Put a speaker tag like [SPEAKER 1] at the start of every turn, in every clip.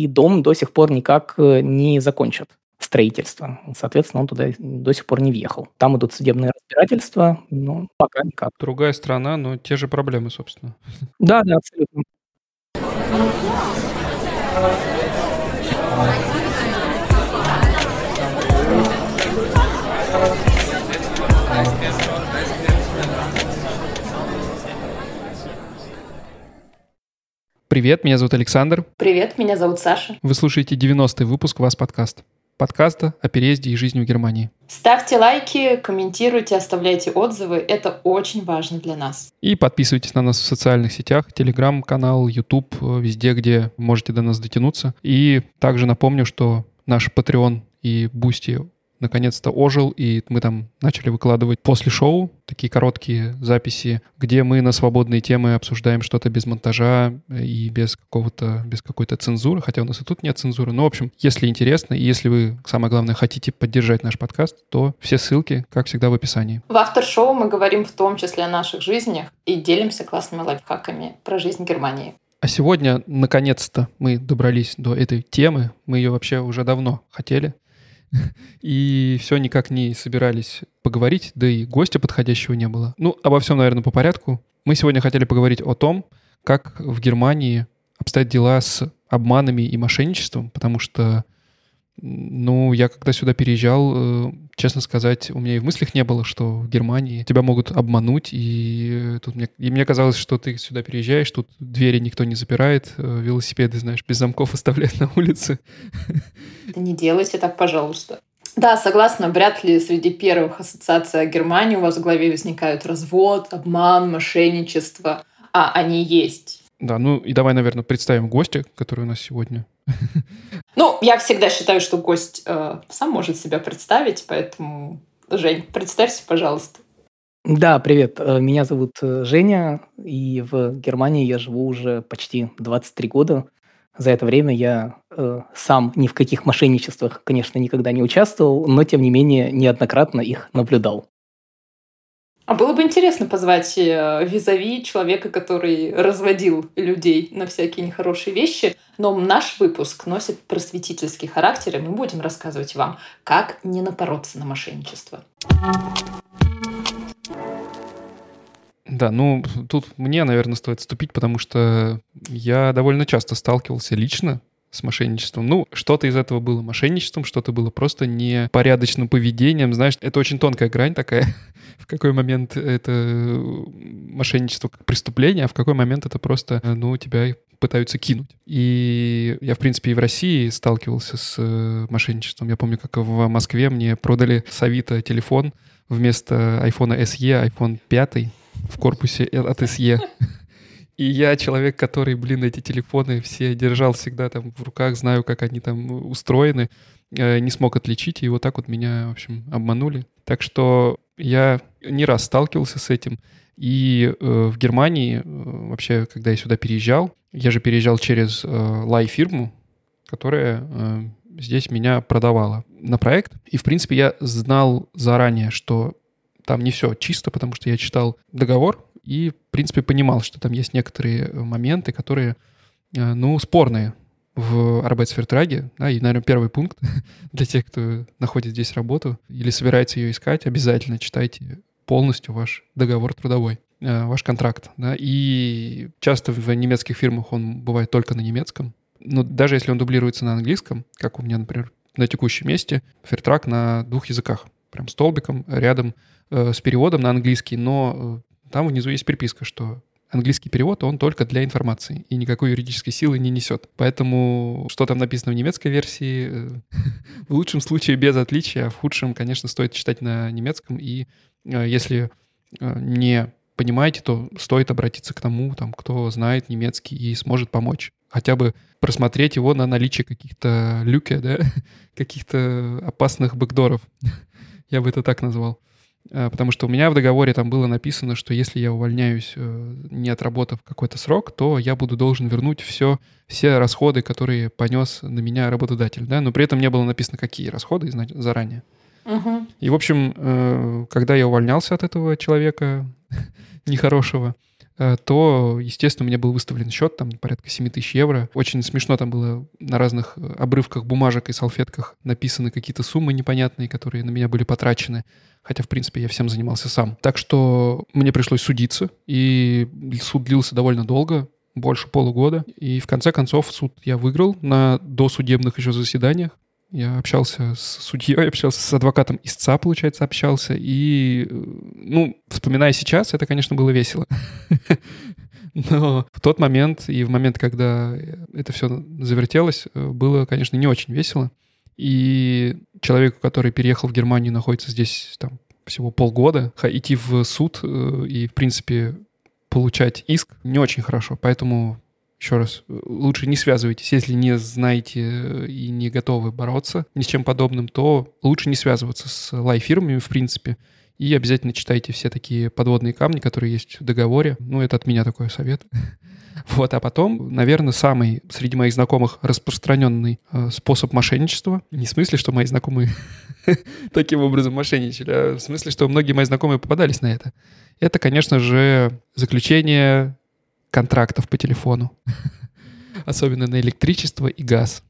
[SPEAKER 1] и дом до сих пор никак э, не закончат строительство. Соответственно, он туда до сих пор не въехал. Там идут судебные разбирательства, но пока никак.
[SPEAKER 2] Другая страна, но те же проблемы, собственно.
[SPEAKER 1] Да, да, абсолютно.
[SPEAKER 2] Привет, меня зовут Александр.
[SPEAKER 3] Привет, меня зовут Саша.
[SPEAKER 2] Вы слушаете 90-й выпуск «Вас подкаст». Подкаста о переезде и жизни в Германии.
[SPEAKER 3] Ставьте лайки, комментируйте, оставляйте отзывы. Это очень важно для нас.
[SPEAKER 2] И подписывайтесь на нас в социальных сетях, телеграм-канал, YouTube, везде, где можете до нас дотянуться. И также напомню, что наш Patreon и Бусти наконец-то ожил, и мы там начали выкладывать после шоу такие короткие записи, где мы на свободные темы обсуждаем что-то без монтажа и без какого-то, без какой-то цензуры, хотя у нас и тут нет цензуры. Но, в общем, если интересно, и если вы, самое главное, хотите поддержать наш подкаст, то все ссылки, как всегда, в описании.
[SPEAKER 3] В автор-шоу мы говорим в том числе о наших жизнях и делимся классными лайфхаками про жизнь Германии.
[SPEAKER 2] А сегодня, наконец-то, мы добрались до этой темы. Мы ее вообще уже давно хотели. И все никак не собирались поговорить, да и гостя подходящего не было. Ну, обо всем, наверное, по порядку. Мы сегодня хотели поговорить о том, как в Германии обстоят дела с обманами и мошенничеством, потому что ну, я когда сюда переезжал, э, честно сказать, у меня и в мыслях не было, что в Германии тебя могут обмануть, и тут мне, и мне казалось, что ты сюда переезжаешь, тут двери никто не запирает, э, велосипеды, знаешь, без замков оставляют на улице.
[SPEAKER 3] Не делайте так, пожалуйста. Да, согласна, вряд ли среди первых ассоциаций о Германии у вас в голове возникают развод, обман, мошенничество, а они есть.
[SPEAKER 2] Да, ну и давай, наверное, представим гостя, который у нас сегодня.
[SPEAKER 3] Ну, я всегда считаю, что гость э, сам может себя представить, поэтому, Жень, представься, пожалуйста.
[SPEAKER 1] Да, привет. Э, меня зовут э, Женя, и в Германии я живу уже почти 23 года. За это время я э, сам ни в каких мошенничествах, конечно, никогда не участвовал, но, тем не менее, неоднократно их наблюдал.
[SPEAKER 3] А было бы интересно позвать э, визави человека, который разводил людей на всякие нехорошие вещи. Но наш выпуск носит просветительский характер, и мы будем рассказывать вам, как не напороться на мошенничество.
[SPEAKER 2] Да, ну тут мне, наверное, стоит вступить, потому что я довольно часто сталкивался лично с мошенничеством. Ну, что-то из этого было мошенничеством, что-то было просто непорядочным поведением. Знаешь, это очень тонкая грань такая. в какой момент это мошенничество как преступление, а в какой момент это просто, ну, тебя пытаются кинуть. И я, в принципе, и в России сталкивался с э, мошенничеством. Я помню, как в Москве мне продали с Авито телефон вместо iPhone SE, iPhone 5 в корпусе от SE. И я человек, который, блин, эти телефоны все держал всегда там в руках, знаю, как они там устроены, э, не смог отличить, и вот так вот меня, в общем, обманули. Так что я не раз сталкивался с этим. И э, в Германии, э, вообще, когда я сюда переезжал, я же переезжал через э, лай-фирму, которая э, здесь меня продавала на проект. И, в принципе, я знал заранее, что там не все чисто, потому что я читал договор, и, в принципе, понимал, что там есть некоторые э, моменты, которые, э, ну, спорные в Arbeitsvertrag, да, и, наверное, первый пункт для тех, кто находит здесь работу или собирается ее искать, обязательно читайте полностью ваш договор трудовой, э, ваш контракт, да, и часто в немецких фирмах он бывает только на немецком, но даже если он дублируется на английском, как у меня, например, на текущем месте, Фертрак на двух языках, прям столбиком рядом э, с переводом на английский, но там внизу есть приписка, что английский перевод, он только для информации и никакой юридической силы не несет. Поэтому что там написано в немецкой версии, э, в лучшем случае без отличия, а в худшем, конечно, стоит читать на немецком. И э, если э, не понимаете, то стоит обратиться к тому, там, кто знает немецкий и сможет помочь. Хотя бы просмотреть его на наличие каких-то люки, да, каких-то опасных бэкдоров. Я бы это так назвал. Э, потому что у меня в договоре там было написано, что если я увольняюсь, э, не отработав какой-то срок, то я буду должен вернуть все, все расходы, которые понес на меня работодатель. Да? Но при этом не было написано, какие расходы заранее.
[SPEAKER 3] Угу.
[SPEAKER 2] И, в общем, э, когда я увольнялся от этого человека нехорошего, то, естественно, мне был выставлен счет, там порядка 7 тысяч евро. Очень смешно там было на разных обрывках бумажек и салфетках написаны какие-то суммы непонятные, которые на меня были потрачены. Хотя, в принципе, я всем занимался сам. Так что мне пришлось судиться, и суд длился довольно долго, больше полугода. И в конце концов суд я выиграл на досудебных еще заседаниях. Я общался с судьей, общался с адвокатом истца, получается, общался. И, э, ну, вспоминая сейчас, это, конечно, было весело. Но в тот момент и в момент, когда это все завертелось, э, было, конечно, не очень весело. И человеку, который переехал в Германию, находится здесь там всего полгода, идти в суд э, и, в принципе, получать иск не очень хорошо. Поэтому еще раз, лучше не связывайтесь. Если не знаете и не готовы бороться ни с чем подобным, то лучше не связываться с лайфирмами, в принципе. И обязательно читайте все такие подводные камни, которые есть в договоре. Ну, это от меня такой совет. Вот, а потом, наверное, самый среди моих знакомых распространенный э, способ мошенничества. Не в смысле, что мои знакомые таким образом мошенничали, а в смысле, что многие мои знакомые попадались на это. Это, конечно же, заключение контрактов по телефону. Особенно на электричество и газ.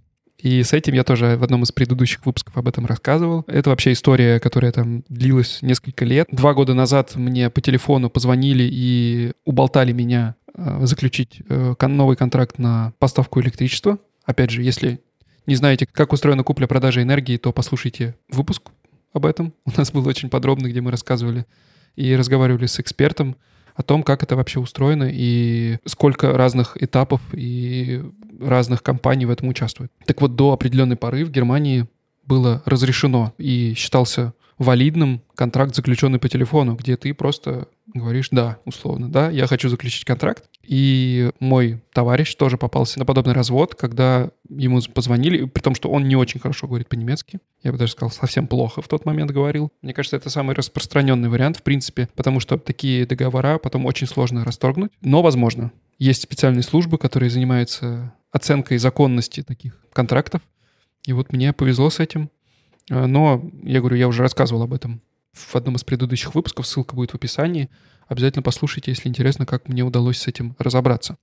[SPEAKER 2] И с этим я тоже в одном из предыдущих выпусков об этом рассказывал. Это вообще история, которая там длилась несколько лет. Два года назад мне по телефону позвонили и уболтали меня заключить э, новый контракт на поставку электричества. Опять же, если не знаете, как устроена купля-продажа энергии, то послушайте выпуск об этом. У нас был очень подробный, где мы рассказывали и разговаривали с экспертом о том, как это вообще устроено и сколько разных этапов и разных компаний в этом участвует. Так вот, до определенной поры в Германии было разрешено и считался валидным контракт, заключенный по телефону, где ты просто говоришь «да», условно, «да, я хочу заключить контракт». И мой товарищ тоже попался на подобный развод, когда ему позвонили, при том, что он не очень хорошо говорит по-немецки. Я бы даже сказал, совсем плохо в тот момент говорил. Мне кажется, это самый распространенный вариант, в принципе, потому что такие договора потом очень сложно расторгнуть. Но возможно. Есть специальные службы, которые занимаются оценкой законности таких контрактов. И вот мне повезло с этим. А, но, я говорю, я уже рассказывал об этом в одном из предыдущих выпусков, ссылка будет в описании. Обязательно послушайте, если интересно, как мне удалось с этим разобраться.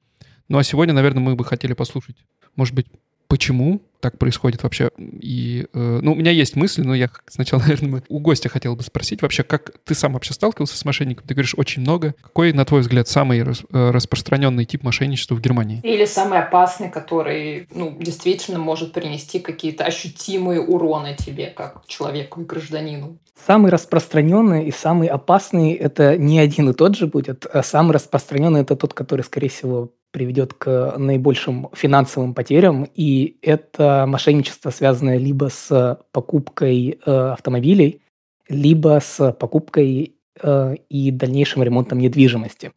[SPEAKER 2] Ну а сегодня, наверное, мы бы хотели послушать, может быть, почему так происходит вообще. И, э, ну, у меня есть мысли, но я сначала, наверное, у гостя хотел бы спросить вообще, как ты сам вообще сталкивался с мошенником? Ты говоришь, очень много. Какой, на твой взгляд, самый рас, э, распространенный тип мошенничества в Германии?
[SPEAKER 3] Или самый опасный, который, ну, действительно может принести какие-то ощутимые уроны тебе, как человеку и гражданину?
[SPEAKER 1] Самый распространенный и самый опасный – это не один и тот же будет. А самый распространенный – это тот, который, скорее всего, приведет к наибольшим финансовым потерям, и это мошенничество, связанное либо с покупкой э, автомобилей, либо с покупкой э, и дальнейшим ремонтом недвижимости.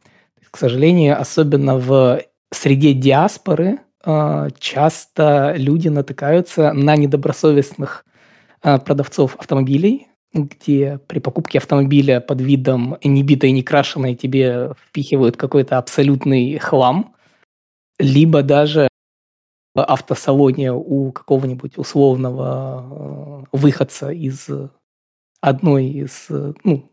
[SPEAKER 1] К сожалению, особенно в среде диаспоры э, часто люди натыкаются на недобросовестных э, продавцов автомобилей, где при покупке автомобиля под видом не битой, не крашеной тебе впихивают какой-то абсолютный хлам, либо даже в автосалоне у какого-нибудь условного э, выходца из одной из ну,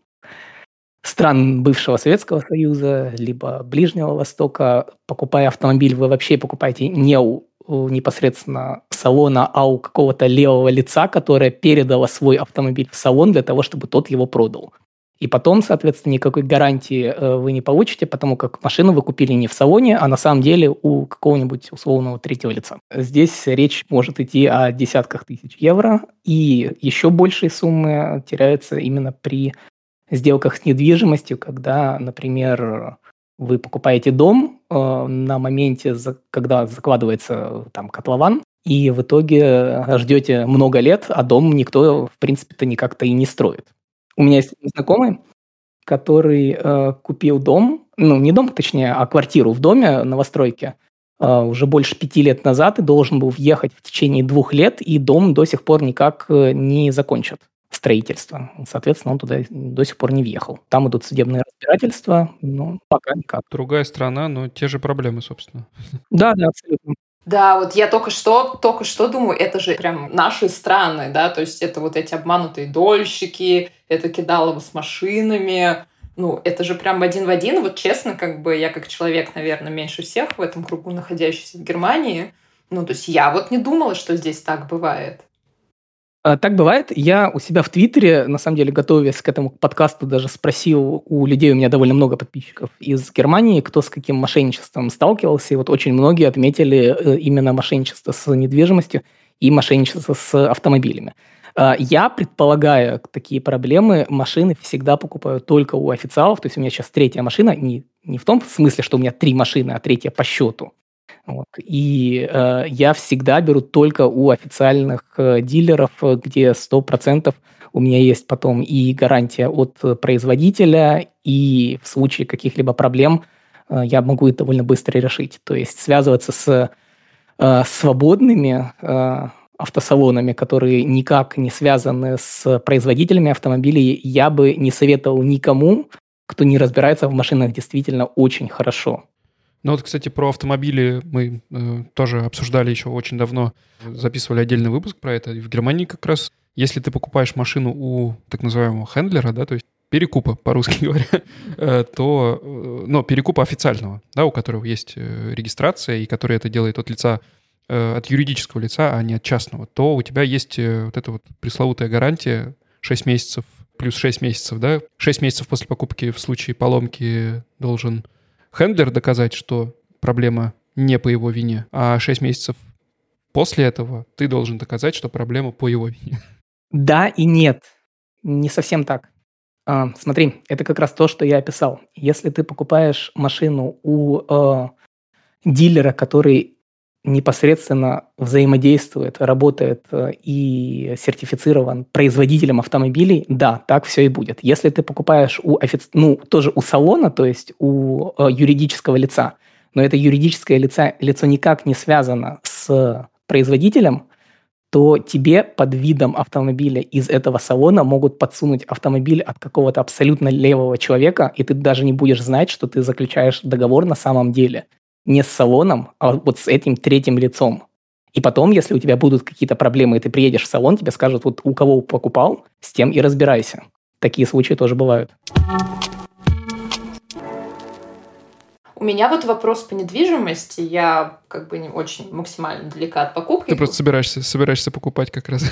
[SPEAKER 1] стран бывшего Советского Союза, либо Ближнего Востока, покупая автомобиль, вы вообще покупаете не у непосредственно салона, а у какого-то левого лица, которое передало свой автомобиль в салон для того, чтобы тот его продал. И потом, соответственно, никакой гарантии э, вы не получите, потому как машину вы купили не в салоне, а на самом деле у какого-нибудь условного третьего лица. Здесь речь может идти о десятках тысяч евро, и еще большие суммы теряются именно при сделках с недвижимостью, когда, например, вы покупаете дом э, на моменте, когда закладывается там котлован, и в итоге ждете много лет, а дом никто, в принципе-то, никак-то и не строит. У меня есть знакомый, который э, купил дом, ну, не дом, точнее, а квартиру в доме новостройке э, уже больше пяти лет назад и должен был въехать в течение двух лет, и дом до сих пор никак э, не закончат строительство. Соответственно, он туда до сих пор не въехал. Там идут судебные разбирательства, но пока никак.
[SPEAKER 2] Другая страна, но те же проблемы, собственно.
[SPEAKER 1] Да, да, абсолютно.
[SPEAKER 3] Да, вот я только что, только что думаю, это же прям наши страны, да, то есть это вот эти обманутые дольщики, это кидалово с машинами, Ну, это же прям один в один. Вот честно, как бы я как человек, наверное, меньше всех в этом кругу, находящийся в Германии, ну, то есть я вот не думала, что здесь так бывает.
[SPEAKER 1] А, так бывает. Я у себя в Твиттере, на самом деле, готовясь к этому подкасту, даже спросил у людей, у меня довольно много подписчиков из Германии, кто с каким мошенничеством сталкивался. И вот очень многие отметили э, именно мошенничество с недвижимостью и мошенничество с автомобилями. А, я предполагаю такие проблемы, машины всегда покупаю только у официалов. То есть у меня сейчас третья машина, не, не в том смысле, что у меня три машины, а третья по счету. Вот. И э, я всегда беру только у официальных э, дилеров, где 100% у меня есть потом и гарантия от производителя, и в случае каких-либо проблем э, я могу это довольно быстро решить. То есть связываться с э, свободными э, автосалонами, которые никак не связаны с производителями автомобилей, я бы не советовал никому, кто не разбирается в машинах действительно очень хорошо.
[SPEAKER 2] Ну вот, кстати, про автомобили мы э, тоже обсуждали еще очень давно, записывали отдельный выпуск про это. В Германии как раз, если ты покупаешь машину у так называемого хендлера, да, то есть перекупа, по-русски говоря, э, то, э, но перекупа официального, да, у которого есть э, регистрация и который это делает от лица, от юридического лица, а не от частного, то у тебя есть вот эта вот пресловутая гарантия 6 месяцев плюс 6 месяцев, да, 6 месяцев после покупки в случае поломки должен хендлер доказать, что проблема не по его вине, а 6 месяцев после этого ты должен доказать, что проблема по его вине.
[SPEAKER 1] Да и нет. Не совсем так. А, смотри, это как раз то, что я описал. Если ты покупаешь машину у э, дилера, который непосредственно взаимодействует, работает э, и сертифицирован производителем автомобилей, да, так все и будет. Если ты покупаешь у офици... ну, тоже у салона, то есть у э, юридического лица, но это юридическое лицо, лицо никак не связано с производителем, то тебе под видом автомобиля из этого салона могут подсунуть автомобиль от какого-то абсолютно левого человека, и ты даже не будешь знать, что ты заключаешь договор на самом деле не с салоном, а вот с этим третьим лицом. И потом, если у тебя будут какие-то проблемы, и ты приедешь в салон, тебе скажут, вот у кого покупал, с тем и разбирайся. Такие случаи тоже бывают.
[SPEAKER 3] У меня вот вопрос по недвижимости. Я как бы не очень максимально далека от покупки.
[SPEAKER 2] Ты просто собираешься, собираешься покупать как раз.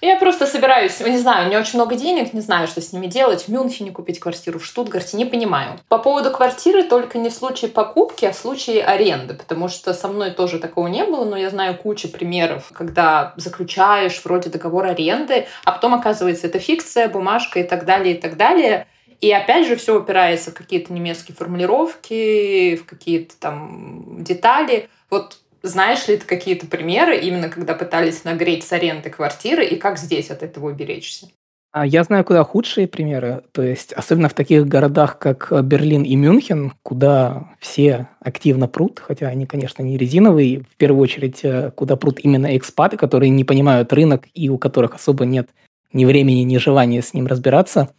[SPEAKER 3] Я просто собираюсь, не знаю, у меня очень много денег, не знаю, что с ними делать. В Мюнхене купить квартиру, в Штутгарте, не понимаю. По поводу квартиры только не в случае покупки, а в случае аренды, потому что со мной тоже такого не было, но я знаю кучу примеров, когда заключаешь вроде договор аренды, а потом оказывается это фикция, бумажка и так далее, и так далее. И опять же все упирается в какие-то немецкие формулировки, в какие-то там детали. Вот знаешь ли ты какие-то примеры, именно когда пытались нагреть с аренды квартиры, и как здесь от этого уберечься?
[SPEAKER 1] А я знаю куда худшие примеры, то есть особенно в таких городах, как Берлин и Мюнхен, куда все активно прут, хотя они, конечно, не резиновые, в первую очередь, э, куда прут именно экспаты, которые не понимают рынок и у которых особо нет ни времени, ни желания с ним разбираться.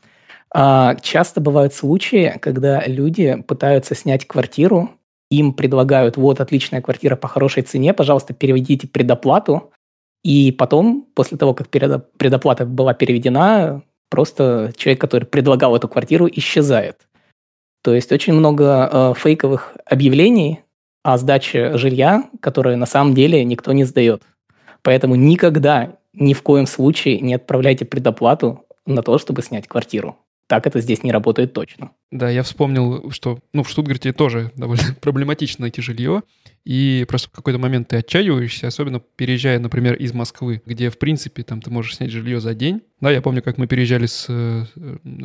[SPEAKER 1] А часто бывают случаи, когда люди пытаются снять квартиру им предлагают, вот, отличная квартира по хорошей цене, пожалуйста, переведите предоплату, и потом, после того, как предоплата была переведена, просто человек, который предлагал эту квартиру, исчезает. То есть очень много э, фейковых объявлений о сдаче жилья, которые на самом деле никто не сдает. Поэтому никогда, ни в коем случае не отправляйте предоплату на то, чтобы снять квартиру так это здесь не работает точно.
[SPEAKER 2] Да, я вспомнил, что ну, в Штутгарте тоже довольно проблематично найти жилье, и просто в какой-то момент ты отчаиваешься, особенно переезжая, например, из Москвы, где, в принципе, там ты можешь снять жилье за день. Да, я помню, как мы переезжали с э,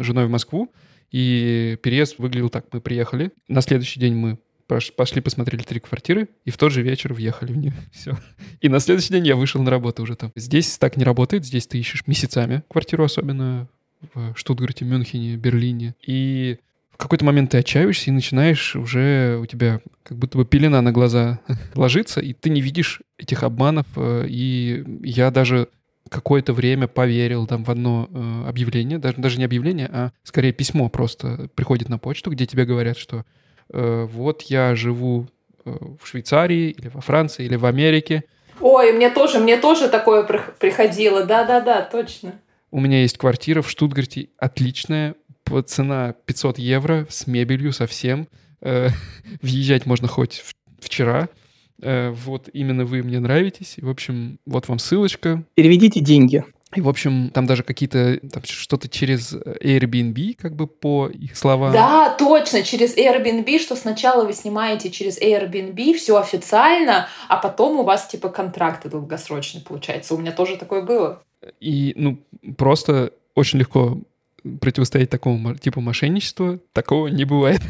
[SPEAKER 2] женой в Москву, и переезд выглядел так. Мы приехали, на следующий день мы пошли посмотрели три квартиры, и в тот же вечер въехали в нее. Все. И на следующий день я вышел на работу уже там. Здесь так не работает, здесь ты ищешь месяцами квартиру, особенно в Штутгарте, Мюнхене, Берлине. И в какой-то момент ты отчаиваешься и начинаешь уже, у тебя как будто бы пелена на глаза ложится, и ты не видишь этих обманов. Э, и я даже какое-то время поверил там в одно э, объявление, даже, даже не объявление, а скорее письмо просто приходит на почту, где тебе говорят, что э, вот я живу в Швейцарии или во Франции или в Америке.
[SPEAKER 3] Ой, мне тоже, мне тоже такое приходило, да-да-да, точно.
[SPEAKER 2] У меня есть квартира в Штутгарте, отличная, цена 500 евро с мебелью, со всем. Э, въезжать можно хоть вчера. Э, вот именно вы мне нравитесь. В общем, вот вам ссылочка.
[SPEAKER 1] Переведите деньги.
[SPEAKER 2] И, в общем, там даже какие-то, что-то через Airbnb, как бы по их словам.
[SPEAKER 3] Да, точно, через Airbnb, что сначала вы снимаете через Airbnb, все официально, а потом у вас, типа, контракты долгосрочные, получается. У меня тоже такое было.
[SPEAKER 2] И, ну, просто очень легко противостоять такому типу мошенничества. Такого не бывает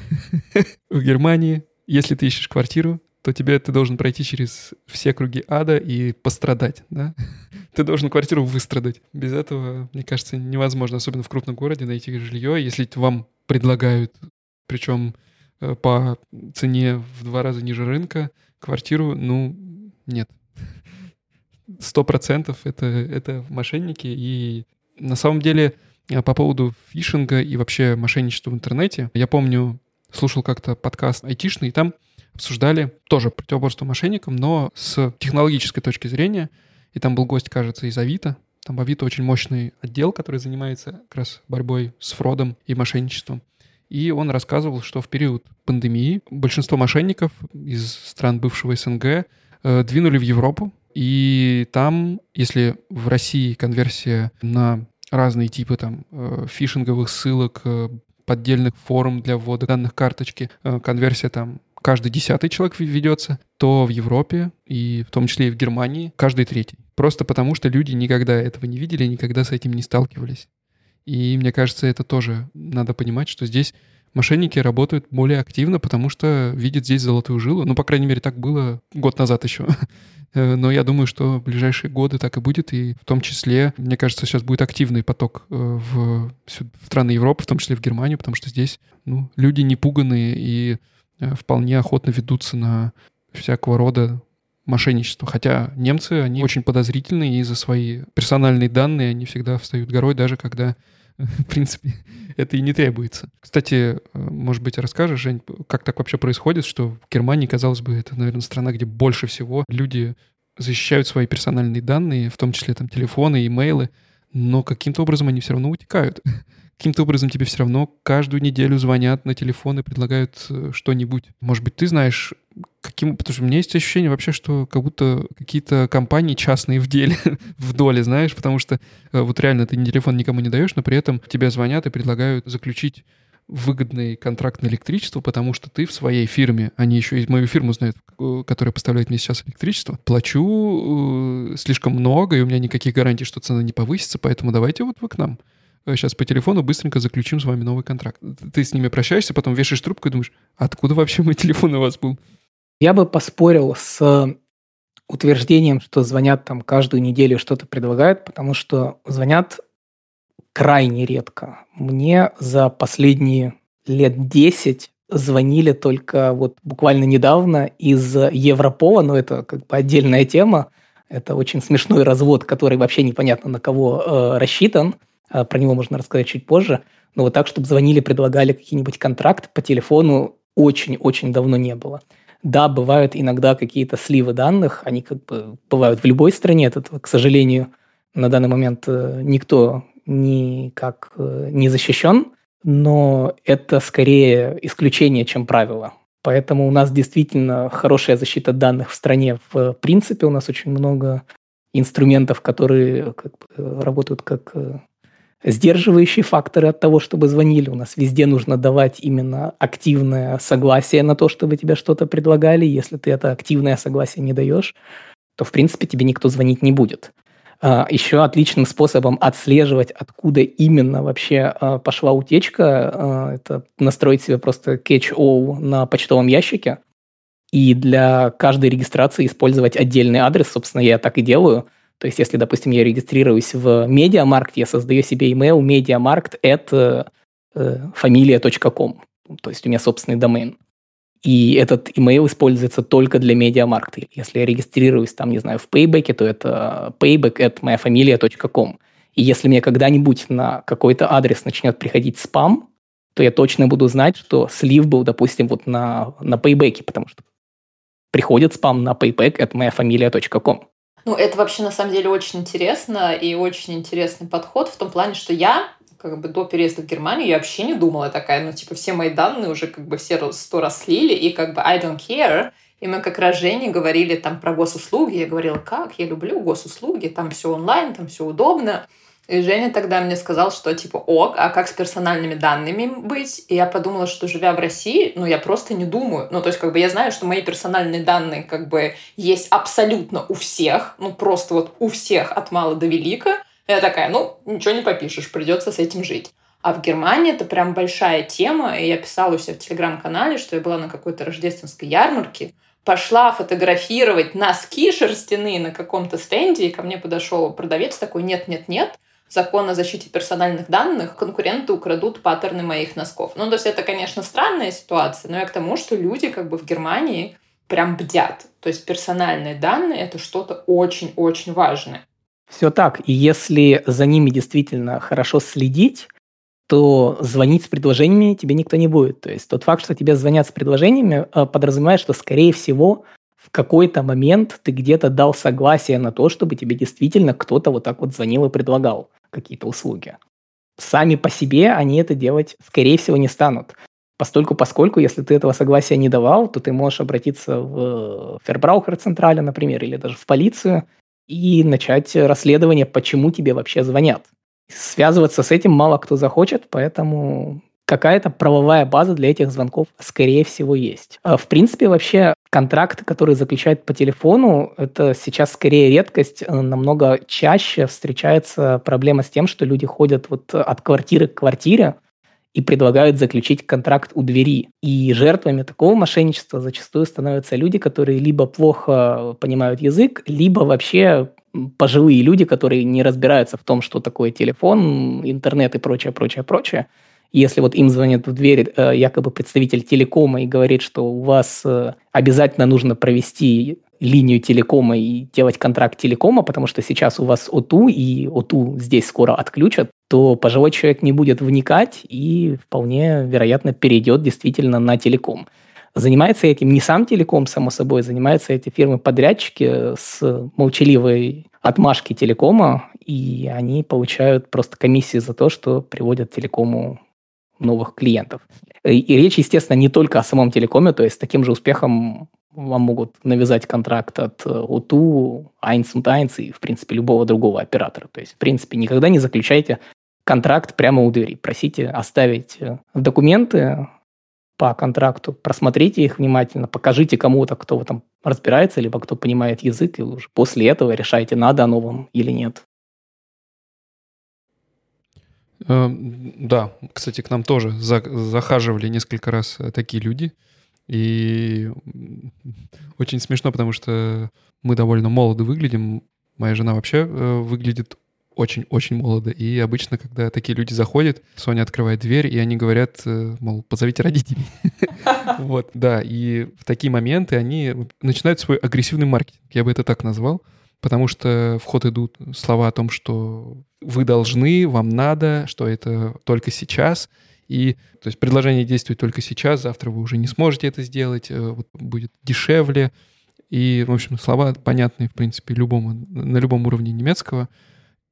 [SPEAKER 2] в Германии. Если ты ищешь квартиру, то тебе ты должен пройти через все круги ада и пострадать, да? Ты должен квартиру выстрадать. Без этого, мне кажется, невозможно, особенно в крупном городе, найти жилье. Если вам предлагают, причем э, по цене в два раза ниже рынка, квартиру, ну, нет. Сто процентов это, это мошенники. И на самом деле э, по поводу фишинга и вообще мошенничества в интернете, я помню, слушал как-то подкаст айтишный, и там обсуждали тоже противоборство мошенникам, но с технологической точки зрения. И там был гость, кажется, из Авито. Там в Авито очень мощный отдел, который занимается как раз борьбой с фродом и мошенничеством. И он рассказывал, что в период пандемии большинство мошенников из стран бывшего СНГ э, двинули в Европу. И там, если в России конверсия на разные типы там э, фишинговых ссылок, э, поддельных форум для ввода данных карточки, конверсия там каждый десятый человек ведется, то в Европе и в том числе и в Германии каждый третий. Просто потому, что люди никогда этого не видели, никогда с этим не сталкивались. И мне кажется, это тоже надо понимать, что здесь мошенники работают более активно, потому что видят здесь золотую жилу. Ну, по крайней мере, так было год назад еще. Э, но я думаю, что в ближайшие годы так и будет, и в том числе, мне кажется, сейчас будет активный поток э, в, страны Европы, в том числе в Германию, потому что здесь ну, люди не пуганные и вполне охотно ведутся на всякого рода мошенничество. Хотя немцы, они очень подозрительные, и за свои персональные данные они всегда встают горой, даже когда, в принципе, это и не требуется. Кстати, э, может быть, расскажешь, Жень, как так вообще происходит, что в Германии, казалось бы, это, наверное, страна, где больше всего люди защищают свои персональные данные, в том числе там телефоны, имейлы, но каким-то образом они все равно утекают каким-то образом тебе все равно каждую неделю звонят на телефон и предлагают э, что-нибудь. Может быть, ты знаешь, каким... Потому что у меня есть ощущение вообще, что как будто какие-то компании частные в деле, в доле, знаешь, потому что э, вот реально ты телефон никому не даешь, но при этом тебе звонят и предлагают заключить выгодный контракт на электричество, потому что ты в своей фирме, они еще и мою фирму знают, э, которая поставляет мне сейчас электричество, плачу э, слишком много, и у меня никаких гарантий, что цена не повысится, поэтому давайте вот вы к нам сейчас по телефону быстренько заключим с вами новый контракт. Ты с ними прощаешься, потом вешаешь трубку и думаешь, откуда вообще мой телефон у вас был?
[SPEAKER 1] Я бы поспорил с утверждением, что звонят там каждую неделю что-то предлагают, потому что звонят крайне редко. Мне за последние лет 10 звонили только вот буквально недавно из Европола, но это как бы отдельная тема. Это очень смешной развод, который вообще непонятно на кого э, рассчитан. А, про него можно рассказать чуть позже. Но вот так, чтобы звонили, предлагали какие-нибудь контракты по телефону, очень-очень давно не было. Да, бывают иногда какие-то сливы данных, они как бы бывают в любой стране, этого, к сожалению, на данный момент э, никто никак э, не защищен, но это скорее исключение, чем правило. Поэтому у нас действительно хорошая защита данных в стране. В принципе, у нас очень много инструментов, которые как бы, работают как э, сдерживающие факторы от того, чтобы звонили. У нас везде нужно давать именно активное согласие на то, чтобы тебе что-то предлагали. Если ты это активное согласие не даешь, то, в принципе, тебе никто звонить не будет. А, Еще отличным способом отслеживать, откуда именно вообще а, пошла утечка, а, это настроить себе просто catch-all на почтовом ящике и для каждой регистрации использовать отдельный адрес. Собственно, я так и делаю – то есть, если, допустим, я регистрируюсь в Mediamarkt, я создаю себе email mediamarkt э, familia.com. То есть, у меня собственный домен. И этот email используется только для Mediamarkt. Если я регистрируюсь там, не знаю, в Payback, то это payback at myfamilia.com. И если мне когда-нибудь на какой-то адрес начнет приходить спам, то я точно буду знать, что слив был, допустим, вот на, на Payback, потому что приходит спам на payback at myfamilia.com.
[SPEAKER 3] Ну, это вообще на самом деле очень интересно и очень интересный подход в том плане, что я как бы до переезда в Германию я вообще не думала такая, ну, типа, все мои данные уже как бы все сто раз слили, и как бы I don't care. И мы как раз Жене говорили там про госуслуги. Я говорила, как? Я люблю госуслуги, там все онлайн, там все удобно. И Женя тогда мне сказал, что типа, ок, а как с персональными данными быть? И я подумала, что живя в России, ну, я просто не думаю. Ну, то есть, как бы я знаю, что мои персональные данные как бы есть абсолютно у всех, ну, просто вот у всех от мала до велика. Я такая, ну, ничего не попишешь, придется с этим жить. А в Германии это прям большая тема, и я писала у себя в телеграм-канале, что я была на какой-то рождественской ярмарке, пошла фотографировать носки шерстяные на каком-то стенде, и ко мне подошел продавец такой, нет-нет-нет, закон о защите персональных данных, конкуренты украдут паттерны моих носков. Ну, то есть это, конечно, странная ситуация, но я к тому, что люди как бы в Германии прям бдят. То есть персональные данные — это что-то очень-очень важное.
[SPEAKER 1] Все так. И если за ними действительно хорошо следить, то звонить с предложениями тебе никто не будет. То есть тот факт, что тебе звонят с предложениями, э, подразумевает, что, скорее всего, в какой-то момент ты где-то дал согласие на то, чтобы тебе действительно кто-то вот так вот звонил и предлагал какие-то услуги. Сами по себе они это делать, скорее всего, не станут. Постольку, поскольку, если ты этого согласия не давал, то ты можешь обратиться в Фербраухер Централе, например, или даже в полицию и начать расследование, почему тебе вообще звонят. Связываться с этим мало кто захочет, поэтому какая-то правовая база для этих звонков, скорее всего, есть. А, в принципе, вообще контракты, которые заключают по телефону, это сейчас скорее редкость. Э, намного чаще встречается проблема с тем, что люди ходят вот от квартиры к квартире и предлагают заключить контракт у двери. И жертвами такого мошенничества зачастую становятся люди, которые либо плохо понимают язык, либо вообще пожилые люди, которые не разбираются в том, что такое телефон, интернет и прочее, прочее, прочее. Если вот им звонит в дверь э, якобы представитель телекома и говорит, что у вас э, обязательно нужно провести линию телекома и делать контракт телекома, потому что сейчас у вас ОТУ, и ОТУ здесь скоро отключат, то пожилой человек не будет вникать и вполне вероятно перейдет действительно на телеком. Занимается этим не сам телеком, само собой, занимаются эти фирмы-подрядчики с молчаливой отмашки телекома, и они получают просто комиссии за то, что приводят телекому новых клиентов. И, и речь, естественно, не только о самом телекоме, то есть с таким же успехом вам могут навязать контракт от УТУ, und Eins и, в принципе, любого другого оператора. То есть, в принципе, никогда не заключайте контракт прямо у двери. Просите оставить э, документы по контракту, просмотрите их внимательно, покажите кому-то, кто в этом разбирается, либо кто понимает язык, и уже после этого решайте, надо оно вам или нет.
[SPEAKER 2] Эм, да, кстати, к нам тоже захаживали несколько раз э, такие люди. И очень смешно, потому что мы довольно молодо выглядим. Моя жена вообще э, выглядит очень-очень молодо. И обычно, когда такие люди заходят, Соня открывает дверь, и они говорят, э, мол, позовите родителей. Вот, да. И в такие моменты они начинают свой агрессивный маркетинг. Я бы это так назвал потому что в ход идут слова о том, что вы должны, вам надо, что это только сейчас. И то есть предложение действует только сейчас, завтра вы уже не сможете это сделать, э, будет дешевле. И, в общем, слова понятные, в принципе, любому, на любом уровне немецкого.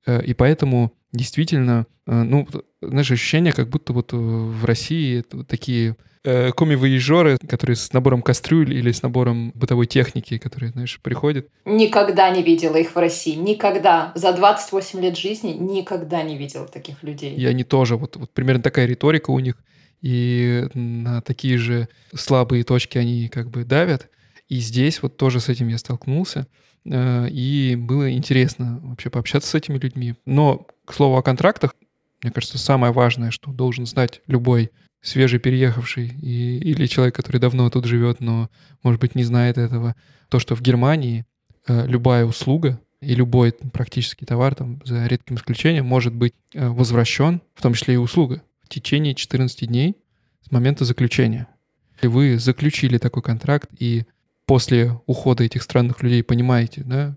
[SPEAKER 2] Э, и поэтому действительно, э, ну, знаешь, ощущение, как будто вот в России такие э, коми-выезжеры, которые с набором кастрюль или с набором бытовой техники, которые, знаешь, приходят.
[SPEAKER 3] Никогда не видела их в России. Никогда. За 28 лет жизни никогда не видела таких людей.
[SPEAKER 2] И они тоже, вот, вот примерно такая риторика у них. И на такие же слабые точки они как бы давят. И здесь вот тоже с этим я столкнулся. Э, и было интересно вообще пообщаться с этими людьми. Но, к слову о контрактах, мне кажется, самое важное, что должен знать любой свежий переехавший и, или человек, который давно тут живет, но, может быть, не знает этого, то, что в Германии э, любая услуга и любой практически товар, там, за редким исключением, может быть э, возвращен, в том числе и услуга, в течение 14 дней с момента заключения. Если вы заключили такой контракт и после ухода этих странных людей понимаете, да,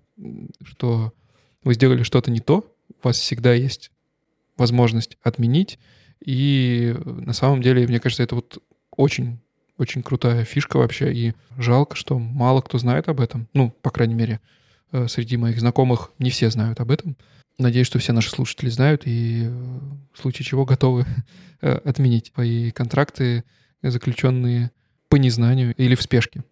[SPEAKER 2] что вы сделали что-то не то, у вас всегда есть возможность отменить и на самом деле, мне кажется, это вот очень очень крутая фишка вообще, и жалко, что мало кто знает об этом. Ну, по крайней мере, э, среди моих знакомых не все знают об этом. Надеюсь, что все наши слушатели знают и в случае чего готовы отменить свои контракты, заключенные по незнанию или в спешке.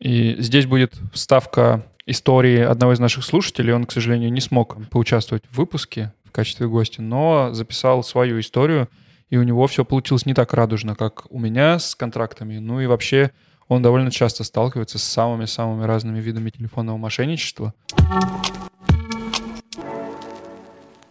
[SPEAKER 2] И здесь будет вставка истории одного из наших слушателей. Он, к сожалению, не смог поучаствовать в выпуске в качестве гостя, но записал свою историю, и у него все получилось не так радужно, как у меня с контрактами. Ну и вообще он довольно часто сталкивается с самыми-самыми разными видами телефонного мошенничества.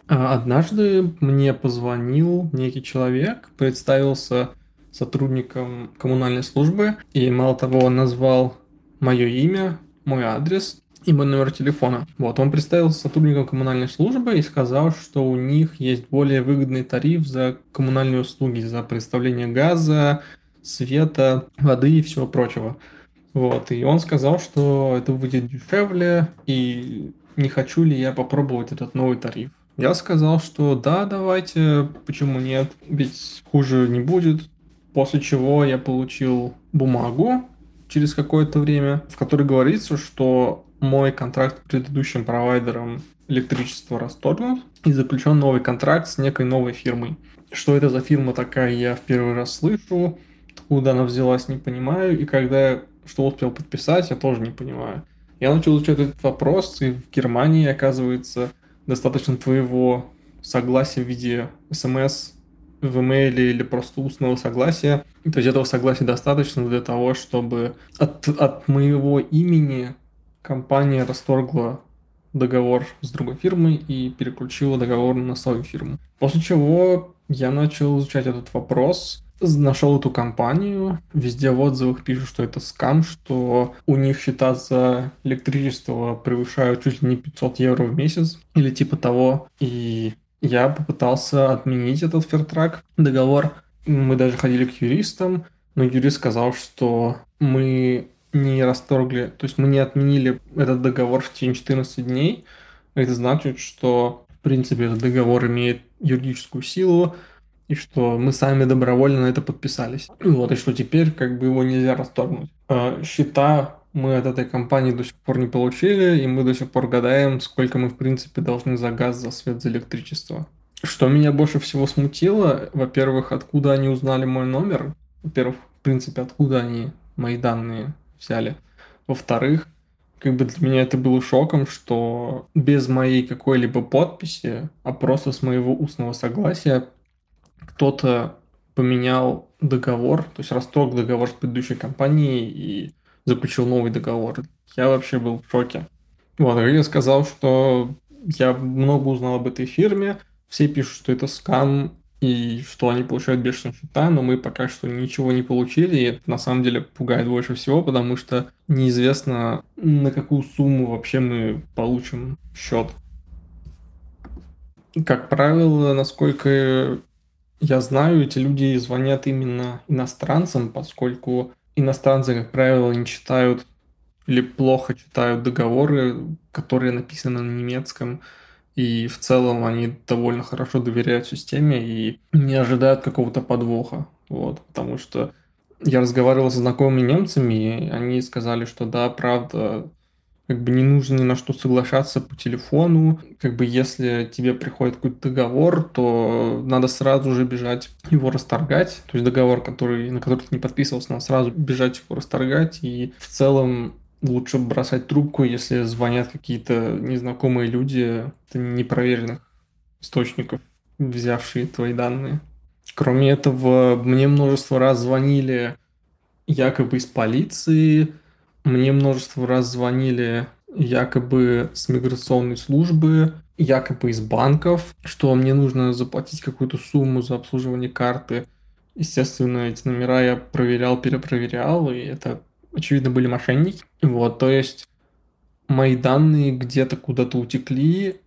[SPEAKER 4] А однажды мне позвонил некий человек, представился сотрудником коммунальной службы, и мало того, назвал мое имя, мой адрес и мой номер телефона. Вот, он представился сотрудником коммунальной службы и сказал, что у них есть более выгодный тариф за коммунальные услуги, за представление газа, света, воды и всего прочего. Вот, и он сказал, что это выйдет дешевле, и не хочу ли я попробовать этот новый тариф. Я сказал, что да, давайте, почему нет, ведь хуже не будет. После чего я получил бумагу через какое-то время, в которой говорится, что мой контракт с предыдущим провайдером электричества расторгнут и заключен новый контракт с некой новой фирмой. Что это за фирма такая, я в первый раз слышу. Откуда она взялась, не понимаю. И когда я что успел подписать, я тоже не понимаю. Я начал изучать этот вопрос, и в Германии, оказывается, достаточно твоего согласия в виде смс в имейле или просто устного согласия. То есть этого согласия достаточно для того, чтобы от, от моего имени компания расторгла договор с другой фирмой и переключила договор на свою фирму. После чего я начал изучать этот вопрос, нашел эту компанию, везде в отзывах пишут, что это скам, что у них счета за электричество превышают чуть ли не 500 евро в месяц или типа того. И я попытался отменить этот фертрак договор. Мы даже ходили к юристам, но юрист сказал, что мы не расторгли, то есть мы не отменили этот договор в течение 14 дней. Это значит, что, в принципе, этот договор имеет юридическую силу, и что мы сами добровольно на это подписались. Вот, и что теперь как бы его нельзя расторгнуть. А счета мы от этой компании до сих пор не получили, и мы до сих пор гадаем, сколько мы, в принципе, должны за газ, за свет, за электричество. Что меня больше всего смутило, во-первых, откуда они узнали мой номер, во-первых, в принципе, откуда они мои данные взяли. Во-вторых, как бы для меня это было шоком, что без моей какой-либо подписи, а просто с моего устного согласия кто-то поменял договор, то есть расторг договор с предыдущей компанией и заключил новый договор. Я вообще был в шоке. Вот, и я сказал, что я много узнал об этой фирме, все пишут, что это скам, и что они получают бешеные счета, но мы пока что ничего не получили, и это на самом деле пугает больше всего, потому что неизвестно, на какую сумму вообще мы получим счет. Как правило, насколько я знаю, эти люди звонят именно иностранцам, поскольку иностранцы, как правило, не читают или плохо читают договоры, которые написаны на немецком, и в целом они довольно хорошо доверяют системе и не ожидают какого-то подвоха. Вот, потому что я разговаривал с знакомыми немцами, и они сказали, что да, правда, как бы не нужно ни на что соглашаться по телефону. Как бы если тебе приходит какой-то договор, то надо сразу же бежать его расторгать. То есть договор, который, на который ты не подписывался, надо сразу бежать его расторгать. И в целом лучше бросать трубку, если звонят какие-то незнакомые люди, непроверенных источников, взявшие твои данные. Кроме этого, мне множество раз звонили якобы из полиции, мне множество раз звонили якобы с миграционной службы, якобы из банков, что мне нужно заплатить какую-то сумму за обслуживание карты. Естественно, эти номера я проверял, перепроверял, и это очевидно, были мошенники. Вот, то есть мои данные где-то куда-то утекли,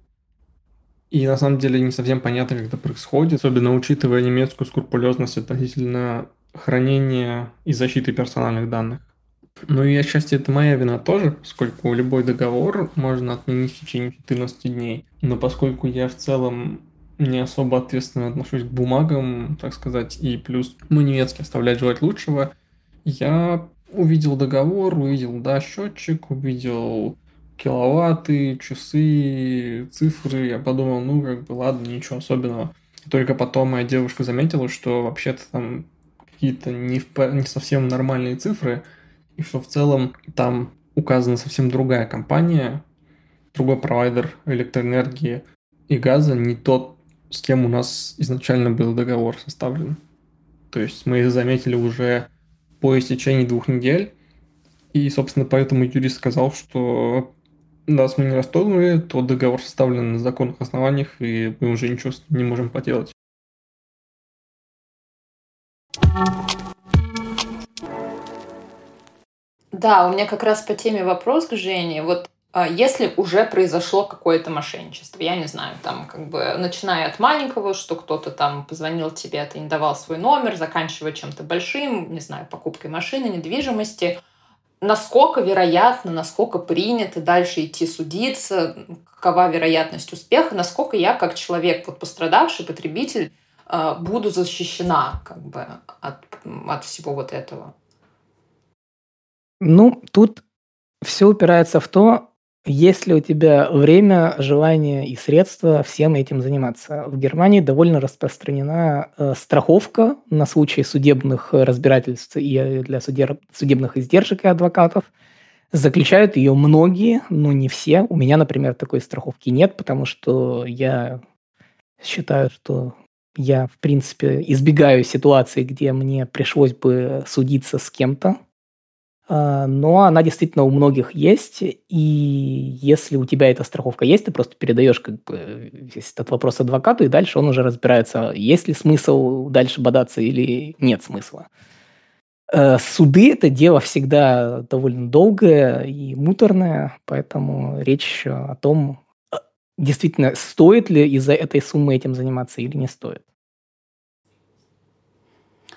[SPEAKER 4] и на самом деле не совсем понятно, как это происходит, особенно учитывая немецкую скрупулезность относительно хранения и защиты персональных данных. Ну и отчасти это моя вина тоже, поскольку любой договор можно отменить в течение 14 дней. Но поскольку я в целом не особо ответственно отношусь к бумагам, так сказать, и плюс мой немецкий оставляет желать лучшего, я увидел договор, увидел, да, счетчик, увидел киловатты, часы, цифры. Я подумал, ну, как бы, ладно, ничего особенного. Только потом моя девушка заметила, что вообще-то там какие-то не, в, не совсем нормальные цифры, и что в целом там указана совсем другая компания, другой провайдер электроэнергии и газа, не тот, с кем у нас изначально был договор составлен. То есть мы заметили уже по истечении двух недель, и, собственно, поэтому юрист сказал, что нас мы не расторгнули, то договор составлен на законных основаниях, и мы уже ничего не можем поделать.
[SPEAKER 3] Да, у меня как раз по теме вопрос к Жене. Вот а, если уже произошло какое-то мошенничество, я не знаю, там как бы начиная от маленького, что кто-то там позвонил тебе, а ты не давал свой номер, заканчивая чем-то большим, не знаю, покупкой машины, недвижимости – насколько вероятно, насколько принято дальше идти судиться, какова вероятность успеха, насколько я как человек, вот пострадавший потребитель, э, буду защищена как бы от, от всего вот этого.
[SPEAKER 1] Ну, тут все упирается в то, есть ли у тебя время, желание и средства всем этим заниматься? В Германии довольно распространена э, страховка на случай судебных разбирательств и э, для судеб... судебных издержек и адвокатов. Заключают ее многие, но не все. У меня, например, такой страховки нет, потому что я считаю, что я, в принципе, избегаю ситуации, где мне пришлось бы судиться с кем-то, но она действительно у многих есть, и если у тебя эта страховка есть, ты просто передаешь как бы этот вопрос адвокату, и дальше он уже разбирается, есть ли смысл дальше бодаться или нет смысла. Э, суды – это дело всегда довольно долгое и муторное, поэтому речь о том, э, действительно, стоит ли из-за этой суммы этим заниматься или не стоит.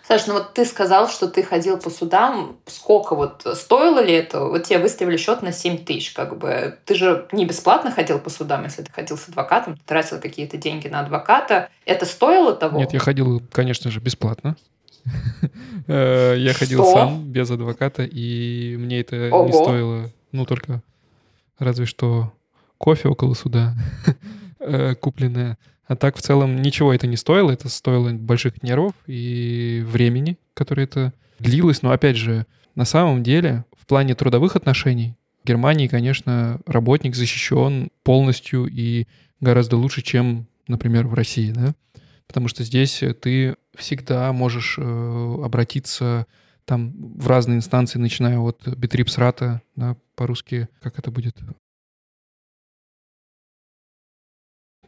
[SPEAKER 3] Саш, ну вот ты сказал, что ты ходил по судам. Сколько вот стоило ли это? Вот тебе выставили счет на 7 тысяч, как бы. Ты же не бесплатно ходил по судам, если ты ходил с адвокатом, ты тратил какие-то деньги на адвоката. Это стоило того?
[SPEAKER 2] Нет, я ходил, конечно же, бесплатно. Э, я ходил сам, без адвоката, и мне это не стоило, ну, только разве что кофе около суда э, купленное. А так в целом ничего это не стоило. Это стоило больших нервов и времени, которое это длилось. Но опять же, на самом деле, в плане трудовых отношений в Германии, конечно, работник защищен полностью и гораздо лучше, чем, например, в России, да? Потому что здесь ты всегда можешь э, обратиться там в разные инстанции, начиная от Битрипсрата, да, по-русски, как это будет?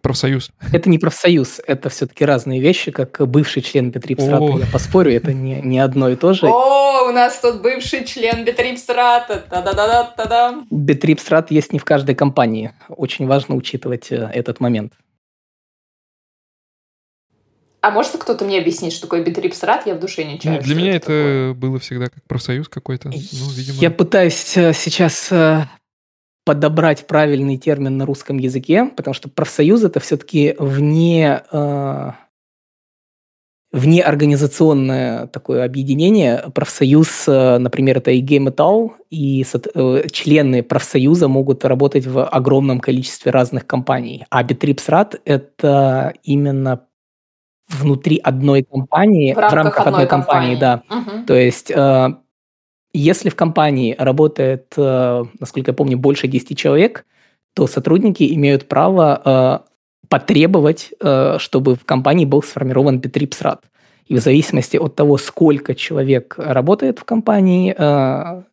[SPEAKER 2] Профсоюз.
[SPEAKER 1] Это не профсоюз, это все-таки разные вещи, как бывший член Бетрипсрата. Я поспорю, это не, не одно и то же.
[SPEAKER 3] О, у нас тут бывший член Бетрипсрата. Та-да-да-да-да-да.
[SPEAKER 1] Бетрипсрат есть не в каждой компании. Очень важно учитывать э, этот момент.
[SPEAKER 3] А может кто-то мне объяснить, что такое Битрипсрат? Я в душе не чаю.
[SPEAKER 2] Ну, для меня это, это было всегда как профсоюз какой-то. Ну,
[SPEAKER 1] видимо... Я пытаюсь э, сейчас э, подобрать правильный термин на русском языке, потому что профсоюз это все-таки вне, э, вне организационное такое объединение. Профсоюз, э, например, это ИГ Металл, и э, члены профсоюза могут работать в огромном количестве разных компаний. А Битрипсрат – это именно внутри одной компании, в рамках, в рамках одной, одной компании, компании да. Угу. То есть э, если в компании работает, э, насколько я помню, больше 10 человек, то сотрудники имеют право э, потребовать, э, чтобы в компании был сформирован Битрипсрат. И в зависимости от того, сколько человек работает в компании,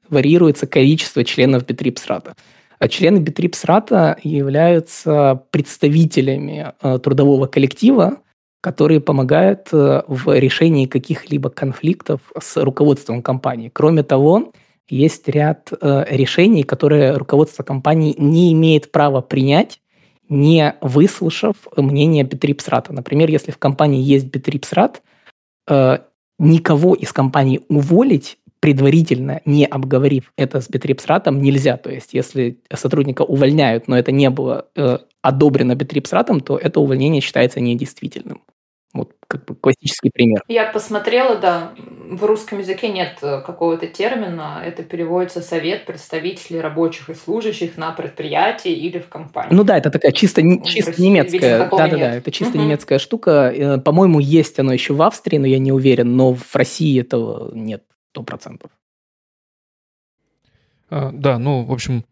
[SPEAKER 1] варьируется количество членов Битрипсрата. А члены Битрипсрата являются представителями трудового коллектива, которые помогают э, в решении каких-либо конфликтов с руководством компании. Кроме того, есть ряд э, решений, которые руководство компании не имеет права принять, не выслушав мнение Битрипсрата. Например, если в компании есть Битрипсрат, э, никого из компании уволить предварительно не обговорив это с Битрипсратом, нельзя. То есть, если сотрудника увольняют, но это не было одобрено Битрипсратом, то это увольнение считается недействительным. Вот как бы классический пример.
[SPEAKER 3] Я посмотрела, да, в русском языке нет э, какого-то термина. Это переводится совет представителей рабочих и служащих на предприятии или в компании.
[SPEAKER 1] Ну да, это такая чисто, чисто немецкая. Да, да, да, это чисто угу. немецкая штука. Э, по-моему, есть оно еще в Австрии, но я не уверен. Но в России этого нет сто процентов.
[SPEAKER 2] А, да, ну, в общем,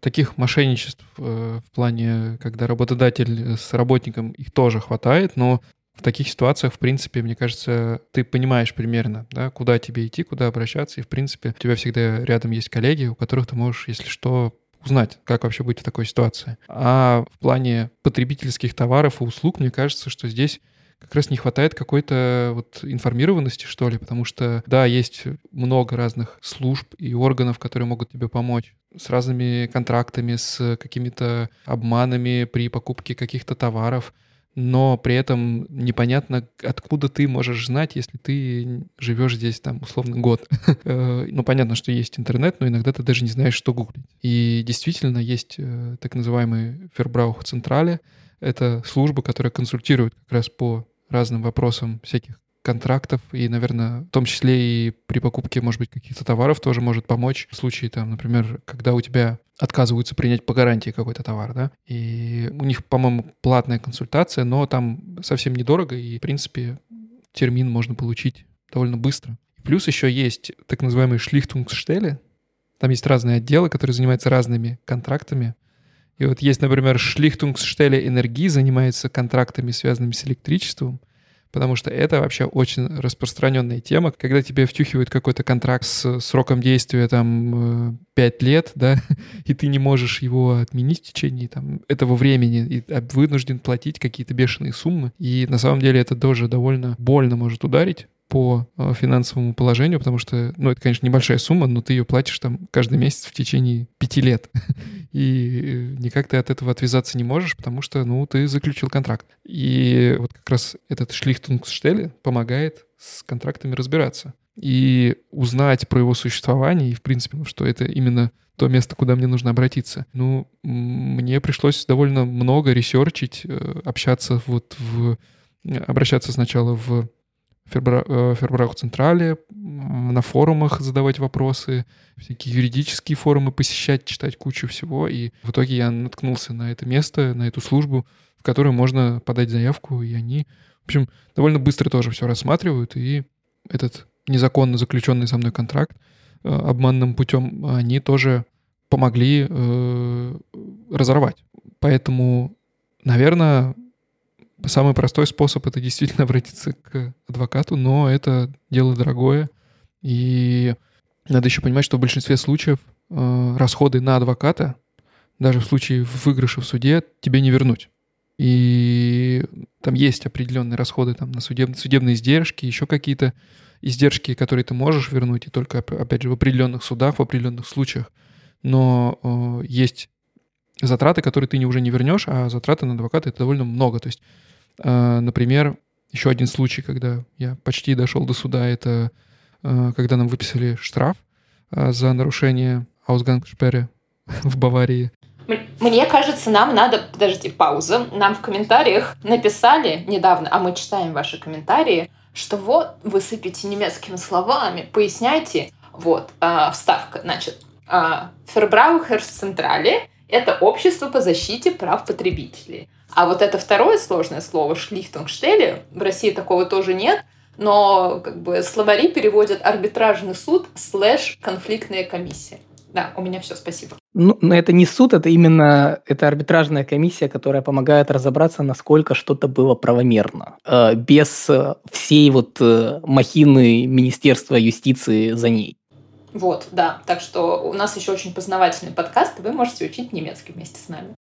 [SPEAKER 2] таких мошенничеств э, в плане, когда работодатель с работником, их тоже хватает, но в таких ситуациях, в принципе, мне кажется, ты понимаешь примерно, да, куда тебе идти, куда обращаться, и, в принципе, у тебя всегда рядом есть коллеги, у которых ты можешь, если что, узнать, как вообще быть в такой ситуации. А в плане потребительских товаров и услуг, мне кажется, что здесь как раз не хватает какой-то вот информированности, что ли, потому что, да, есть много разных служб и органов, которые могут тебе помочь с разными контрактами, с какими-то обманами при покупке каких-то товаров, но при этом непонятно, откуда ты можешь знать, если ты живешь здесь там условно год. Э, ну, понятно, что есть интернет, но иногда ты даже не знаешь, что гуглить. И действительно есть э, так называемые Фербраух Централе. Это служба, которая консультирует как раз по разным вопросам всяких контрактов и, наверное, в том числе и при покупке, может быть, каких-то товаров тоже может помочь. В случае, там, например, когда у тебя отказываются принять по гарантии какой-то товар, да, и у них, по-моему, платная консультация, но там совсем недорого, и, в принципе, термин можно получить довольно быстро. Плюс еще есть так называемые шлихтунгсштели, там есть разные отделы, которые занимаются разными контрактами. И вот есть, например, Шлихтунгсштеле Энергии занимается контрактами, связанными с электричеством потому что это вообще очень распространенная тема, когда тебе втюхивают какой-то контракт с сроком действия там 5 э, лет, да, и ты не можешь его отменить в течение там, этого времени, и вынужден платить какие-то бешеные суммы, и на самом деле это тоже довольно больно может ударить, по э, финансовому положению, потому что, ну, это, конечно, небольшая сумма, но ты ее платишь там каждый месяц в течение пяти лет. И э, никак ты от этого отвязаться не можешь, потому что, ну, ты заключил контракт. И вот как раз этот Шлихтунгсштеле помогает с контрактами разбираться и узнать про его существование и, в принципе, ну, что это именно то место, куда мне нужно обратиться. Ну, мне пришлось довольно много ресерчить, э, общаться вот в... обращаться сначала в Фербрах Централе, на форумах задавать вопросы, всякие юридические форумы посещать, читать кучу всего. И в итоге я наткнулся на это место, на эту службу, в которой можно подать заявку, и они, в общем, довольно быстро тоже все рассматривают, и этот незаконно заключенный со мной контракт э, обманным путем они тоже помогли э, разорвать. Поэтому, наверное, Самый простой способ — это действительно обратиться к адвокату, но это дело дорогое. И надо еще понимать, что в большинстве случаев э, расходы на адвоката, даже в случае выигрыша в суде, тебе не вернуть. И там есть определенные расходы там, на судеб... судебные издержки, еще какие-то издержки, которые ты можешь вернуть, и только, опять же, в определенных судах, в определенных случаях. Но э, есть затраты, которые ты не, уже не вернешь, а затраты на адвоката это довольно много. То есть например, еще один случай, когда я почти дошел до суда, это а, когда нам выписали штраф а, за нарушение Ausgangssperre в Баварии.
[SPEAKER 3] Мне кажется, нам надо... Подожди, пауза. Нам в комментариях написали недавно, а мы читаем ваши комментарии, что вот вы сыпете немецкими словами, поясняйте. Вот, э, вставка, значит, э, Централе — это общество по защите прав потребителей. А вот это второе сложное слово «шлихтунгштеле», в России такого тоже нет, но как бы словари переводят арбитражный суд слэш конфликтная комиссия. Да, у меня все, спасибо.
[SPEAKER 1] Ну, но это не суд, это именно это арбитражная комиссия, которая помогает разобраться, насколько что-то было правомерно, э, без э, всей вот э, махины Министерства юстиции за ней.
[SPEAKER 3] Вот, да. Так что у нас еще очень познавательный подкаст, и вы можете учить немецкий вместе с нами.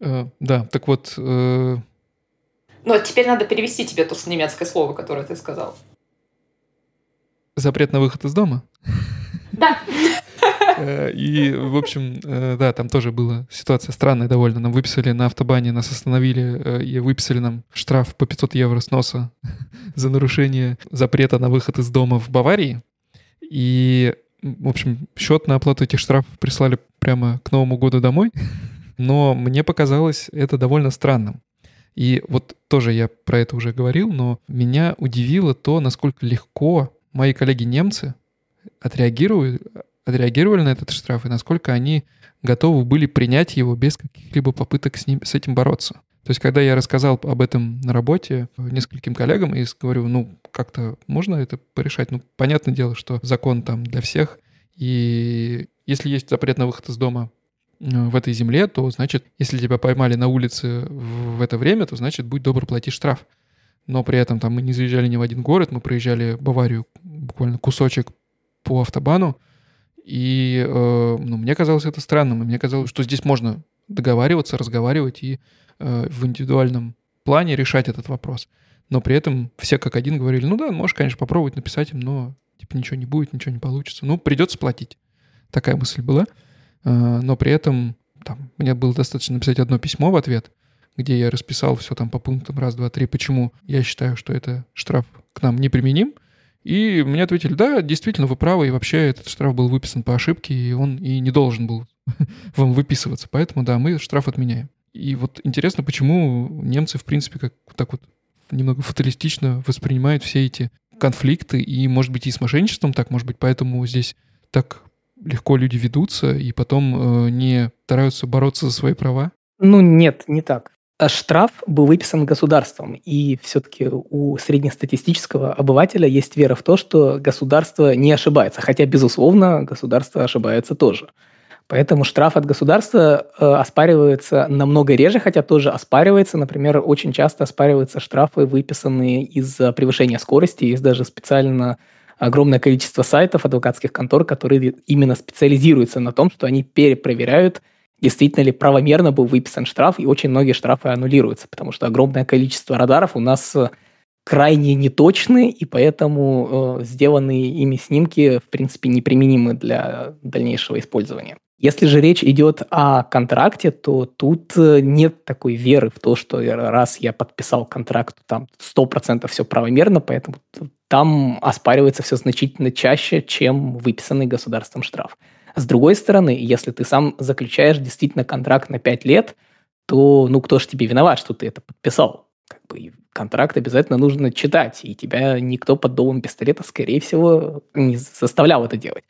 [SPEAKER 2] Э, да, так вот... Э...
[SPEAKER 3] Ну, а теперь надо перевести тебе то немецкое слово, которое ты сказал.
[SPEAKER 2] Запрет на выход из дома?
[SPEAKER 3] Да.
[SPEAKER 2] Э, и, в общем, э, да, там тоже была ситуация странная довольно. Нам выписали на автобане, нас остановили и выписали нам штраф по 500 евро с носа за нарушение запрета на выход из дома в Баварии. И, в общем, счет на оплату этих штрафов прислали прямо к Новому году домой но мне показалось это довольно странным. И вот тоже я про это уже говорил, но меня удивило то, насколько легко мои коллеги-немцы отреагировали, отреагировали на этот штраф, и насколько они готовы были принять его без каких-либо попыток с, ним, с этим бороться. То есть, когда я рассказал об этом на работе нескольким коллегам и говорю, ну, как-то можно это порешать? Ну, понятное дело, что закон там для всех, и если есть запрет на выход из дома в этой земле, то значит, если тебя поймали на улице в это время, то значит, будь добр, плати штраф. Но при этом там мы не заезжали ни в один город, мы проезжали Баварию буквально кусочек по автобану, и э, ну, мне казалось это странным, и мне казалось, что здесь можно договариваться, разговаривать и э, в индивидуальном плане решать этот вопрос. Но при этом все как один говорили, ну да, можешь, конечно, попробовать написать им, но типа ничего не будет, ничего не получится. Ну, придется платить. Такая мысль была. Э, но при этом там, мне было достаточно написать одно письмо в ответ, где я расписал все там по пунктам раз, два, три, почему я считаю, что это штраф к нам неприменим. И мне ответили, да, действительно, вы правы, и вообще этот штраф был выписан по ошибке, и он и не должен был вам выписываться. Поэтому, да, мы штраф отменяем. И вот интересно, почему немцы, в принципе, как так вот немного фаталистично воспринимают все эти конфликты, и, может быть, и с мошенничеством так, может быть, поэтому здесь так легко люди ведутся и потом э, не стараются бороться за свои права?
[SPEAKER 1] Ну, нет, не так. А штраф был выписан государством, и все-таки у среднестатистического обывателя есть вера в то, что государство не ошибается, хотя, безусловно, государство ошибается тоже. Поэтому штраф от государства э, оспаривается намного реже, хотя тоже оспаривается. Например, очень часто оспариваются штрафы, выписанные из-за превышения скорости. Есть даже специально огромное количество сайтов адвокатских контор, которые именно специализируются на том, что они перепроверяют, действительно ли правомерно был выписан штраф, и очень многие штрафы аннулируются, потому что огромное количество радаров у нас э, крайне неточны, и поэтому э, сделанные ими снимки, в принципе, неприменимы для дальнейшего использования. Если же речь идет о контракте, то тут э, нет такой веры в то, что раз я подписал контракт, там 100% все правомерно, поэтому там оспаривается все значительно чаще, чем выписанный государством штраф. С другой стороны, если ты сам заключаешь действительно контракт на 5 лет, то ну кто же тебе виноват, что ты это подписал? Как бы контракт обязательно нужно читать, и тебя никто под дулом пистолета, скорее всего, не заставлял это делать.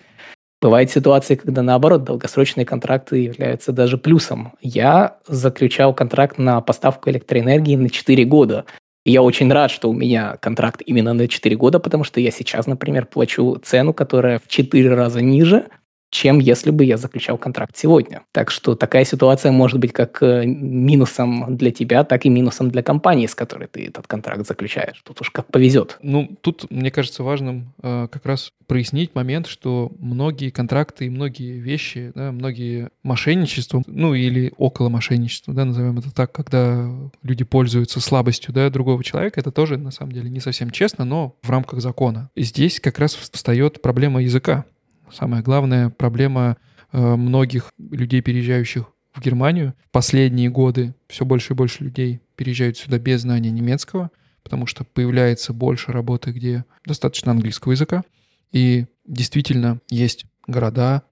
[SPEAKER 1] Бывают ситуации, когда наоборот долгосрочные контракты являются даже плюсом. Я заключал контракт на поставку электроэнергии на 4 года. И я очень рад, что у меня контракт именно на 4 года, потому что я сейчас, например, плачу цену, которая в 4 раза ниже, чем если бы я заключал контракт сегодня. Так что такая ситуация может быть как э, минусом для тебя, так и минусом для компании, с которой ты этот контракт заключаешь. Тут уж как повезет.
[SPEAKER 2] Ну, тут, мне кажется, важным э, как раз прояснить момент, что многие контракты и многие вещи, да, многие мошенничества, ну или около мошенничества, да, назовем это так, когда люди пользуются слабостью да, другого человека, это тоже на самом деле не совсем честно, но в рамках закона. Здесь как раз встает проблема языка. Самая главная проблема э, многих людей, переезжающих в Германию. В последние годы все больше и больше людей переезжают сюда без знания немецкого, потому что появляется больше работы, где достаточно английского языка. И действительно есть города,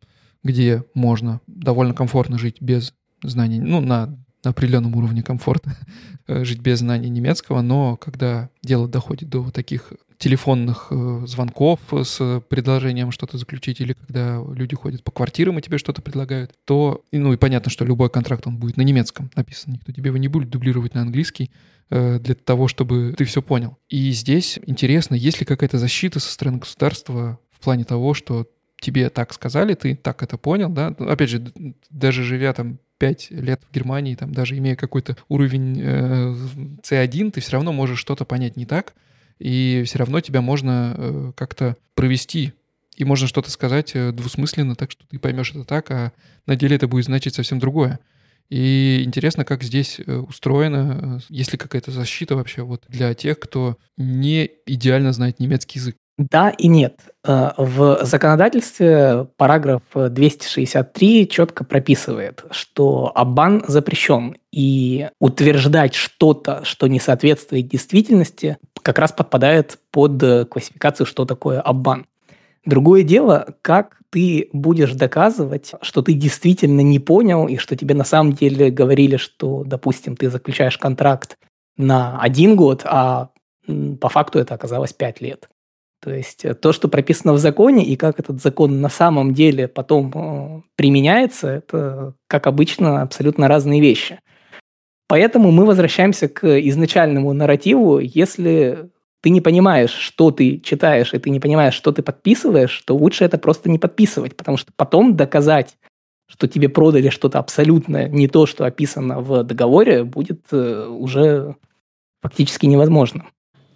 [SPEAKER 2] где можно довольно комфортно жить без знания, ну, на, на определенном уровне комфорта, жить без знания немецкого, но когда дело доходит до вот таких телефонных э, звонков с предложением что-то заключить, или когда люди ходят по квартирам и тебе что-то предлагают, то, ну и понятно, что любой контракт, он будет на немецком написан, никто тебе его не будет дублировать на английский э, для того, чтобы ты все понял. И здесь интересно, есть ли какая-то защита со стороны государства в плане того, что тебе так сказали, ты так это понял, да? Ну, опять же, даже живя там 5 лет в Германии, там даже имея какой-то уровень э, C1, ты все равно можешь что-то понять не так, и все равно тебя можно э, как-то провести. И можно что-то сказать э, двусмысленно, так что ты поймешь это так, а на деле это будет значить совсем другое. И интересно, как здесь э, устроено, есть ли какая-то защита вообще вот для тех, кто не идеально знает немецкий язык.
[SPEAKER 1] Да и нет. Э, в законодательстве параграф 263 четко прописывает, что обман запрещен, и утверждать что-то, что не соответствует действительности, как раз подпадает под классификацию, что такое обман. Другое дело, как ты будешь доказывать, что ты действительно не понял, и что тебе на самом деле говорили, что, допустим, ты заключаешь контракт на один год, а по факту это оказалось пять лет. То есть э, то, что прописано в законе, и как этот закон на самом деле потом э, применяется, это, как обычно, абсолютно разные вещи. Поэтому мы возвращаемся к изначальному нарративу. Если ты не понимаешь, что ты читаешь, и ты не понимаешь, что ты подписываешь, то лучше это просто не подписывать, потому что потом доказать, что тебе продали что-то абсолютно не то, что описано в договоре, будет э, уже фактически невозможно.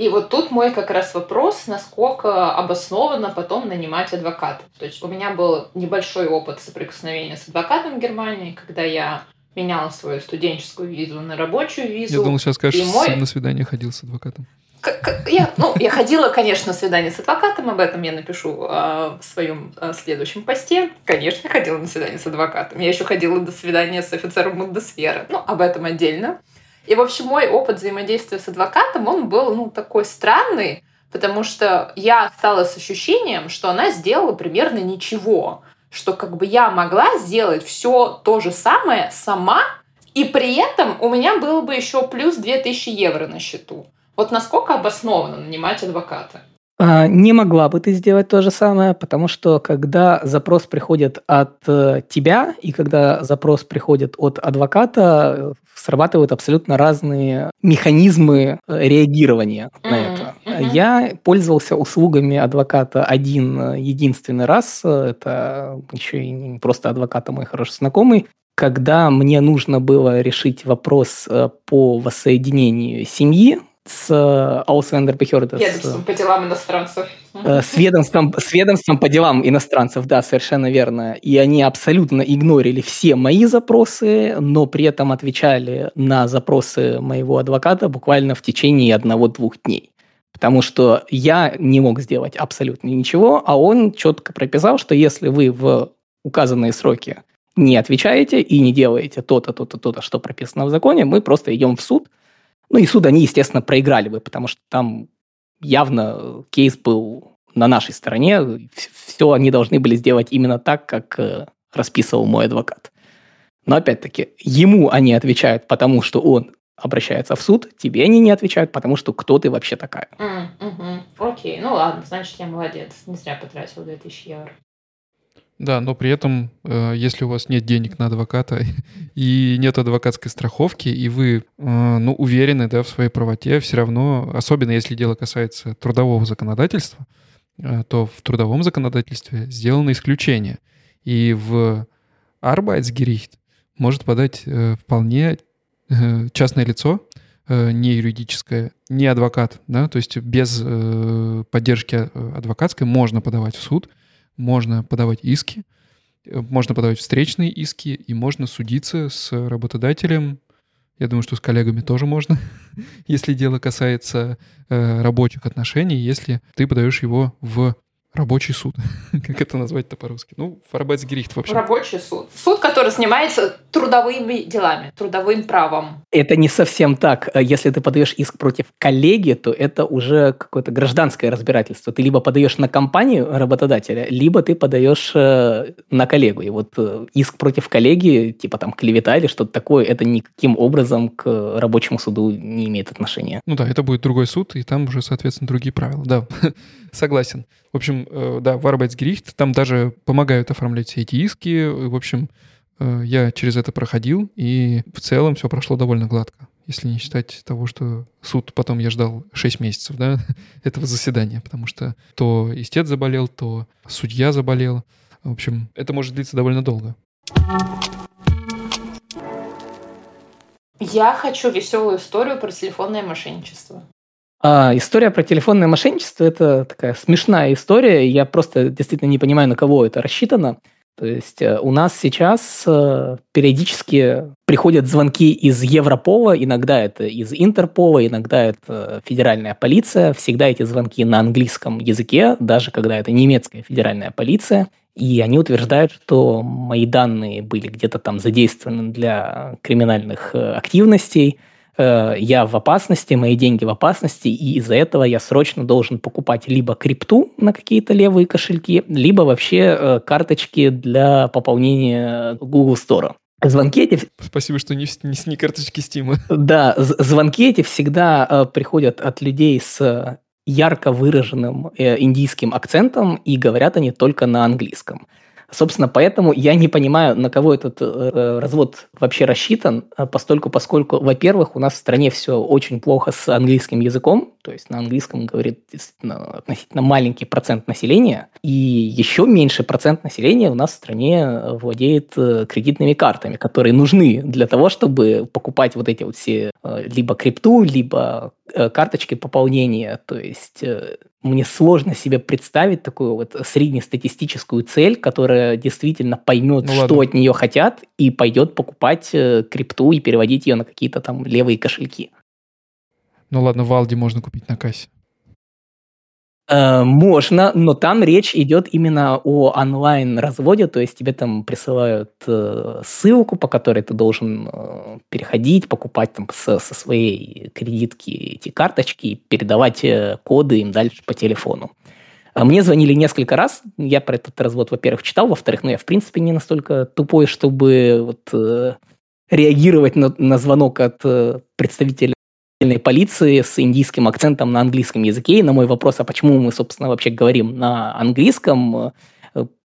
[SPEAKER 3] И вот тут мой как раз вопрос, насколько обоснованно потом нанимать адвоката. То есть у меня был небольшой опыт соприкосновения с адвокатом в Германии, когда я меняла свою студенческую визу на рабочую визу.
[SPEAKER 2] Я думал, сейчас скажешь, мой... на свидание ходил с адвокатом.
[SPEAKER 3] Я, ну, я ходила, конечно, на свидание с адвокатом, об этом я напишу э, в своем э, следующем посте. Конечно, ходила на свидание с адвокатом. Я еще ходила до свидания с офицером Бундесвера. Ну, об этом отдельно. И, в общем, мой опыт взаимодействия с адвокатом, он был, ну, такой странный, потому что я осталась с ощущением, что она сделала примерно ничего, что как бы я могла сделать все то же самое сама, и при этом у меня было бы еще плюс 2000 евро на счету. Вот насколько обоснованно нанимать адвоката?
[SPEAKER 1] А, не могла бы ты сделать то же самое, потому что когда запрос приходит от э, тебя и когда запрос приходит от адвоката, срабатывают абсолютно разные механизмы э, реагирования mm-hmm. на это. Mm-hmm. Я пользовался услугами адвоката один э, единственный раз. Это еще и не просто адвокат, а мой хороший знакомый. Когда мне нужно было решить вопрос по воссоединению семьи, с Ausländer Behörde.
[SPEAKER 3] Ведомством по делам иностранцев.
[SPEAKER 1] Э, с ведомством, с ведомством по делам иностранцев, да, совершенно верно. И они абсолютно игнорили все мои запросы, но при этом отвечали на запросы моего адвоката буквально в течение одного-двух дней. Потому что я не мог сделать абсолютно ничего, а он четко прописал, что если вы в указанные сроки не отвечаете и не делаете то-то, то-то, то-то, что прописано в законе, мы просто идем в суд – ну и суд они, естественно, проиграли бы, потому что там явно кейс был на нашей стороне. Все они должны были сделать именно так, как э, расписывал мой адвокат. Но опять-таки, ему они отвечают, потому что он обращается в суд, тебе они не отвечают, потому что кто ты вообще такая.
[SPEAKER 3] Mm, угу. Окей, ну ладно, значит, я молодец. Не зря потратил 2000 евро.
[SPEAKER 2] Да, но при этом, э, если у вас нет денег на адвоката и нет адвокатской страховки, и вы э, ну, уверены да, в своей правоте, все равно, особенно если дело касается трудового законодательства, э, то в трудовом законодательстве сделано исключение. И в Arbeitsgericht может подать вполне частное лицо, не юридическое, не адвокат, да, то есть без поддержки адвокатской можно подавать в суд – можно подавать иски, э, можно подавать встречные иски, и можно судиться с работодателем. Я думаю, что с коллегами тоже можно, если дело касается э, рабочих отношений, если ты подаешь его в Рабочий суд. как это назвать-то по-русски? Ну, Фарбайцгерихт, в общем.
[SPEAKER 3] Рабочий суд. Суд, который занимается трудовыми делами, трудовым правом.
[SPEAKER 1] Это не совсем так. Если ты подаешь иск против коллеги, то это уже какое-то гражданское разбирательство. Ты либо подаешь на компанию работодателя, либо ты подаешь э, на коллегу. И вот э, иск против коллеги, типа там клевета или что-то такое, это никаким образом к рабочему суду не имеет отношения.
[SPEAKER 2] Ну да, это будет другой суд, и там уже, соответственно, другие правила. Да, согласен. В общем, э, да, в Arbeitsgericht там даже помогают оформлять все эти иски. В общем, э, я через это проходил, и в целом все прошло довольно гладко. Если не считать того, что суд потом я ждал 6 месяцев, да, этого заседания, потому что то истец заболел, то судья заболел. В общем, это может длиться довольно долго.
[SPEAKER 3] Я хочу веселую историю про телефонное мошенничество.
[SPEAKER 1] А, история про телефонное мошенничество – это такая смешная история. Я просто действительно не понимаю, на кого это рассчитано. То есть э, у нас сейчас э, периодически приходят звонки из Европола, иногда это из Интерпола, иногда это федеральная полиция. Всегда эти звонки на английском языке, даже когда это немецкая федеральная полиция. И они утверждают, что мои данные были где-то там задействованы для криминальных э, активностей – Э, я в опасности, мои деньги в опасности, и из-за этого я срочно должен покупать либо крипту на какие-то левые кошельки, либо вообще э, карточки для пополнения Google Store. Звонки эти...
[SPEAKER 2] Спасибо, что не, не не карточки Стима.
[SPEAKER 1] Да, звонки эти всегда э, приходят от людей с ярко выраженным э, индийским акцентом, и говорят они только на английском. Собственно, поэтому я не понимаю, на кого этот э, развод вообще рассчитан, а постольку, поскольку, во-первых, у нас в стране все очень плохо с английским языком, то есть на английском говорит относительно маленький процент населения, и еще меньший процент населения у нас в стране владеет э, кредитными картами, которые нужны для того, чтобы покупать вот эти вот все э, либо крипту, либо э, карточки пополнения. То есть мне сложно себе представить такую вот среднестатистическую цель, которая действительно поймет, ну, что от нее хотят, и пойдет покупать крипту и переводить ее на какие-то там левые кошельки.
[SPEAKER 2] Ну ладно, в Алди можно купить на кассе.
[SPEAKER 1] Э, можно, но там речь идет именно о онлайн-разводе, то есть тебе там присылают э, ссылку, по которой ты должен э, переходить, покупать там со, со своей кредитки эти карточки, передавать коды им дальше по телефону. А мне звонили несколько раз, я про этот развод, во-первых, читал, во-вторых, ну я в принципе не настолько тупой, чтобы вот, реагировать на, на звонок от представителя полиции с индийским акцентом на английском языке. И на мой вопрос, а почему мы, собственно, вообще говорим на английском, э,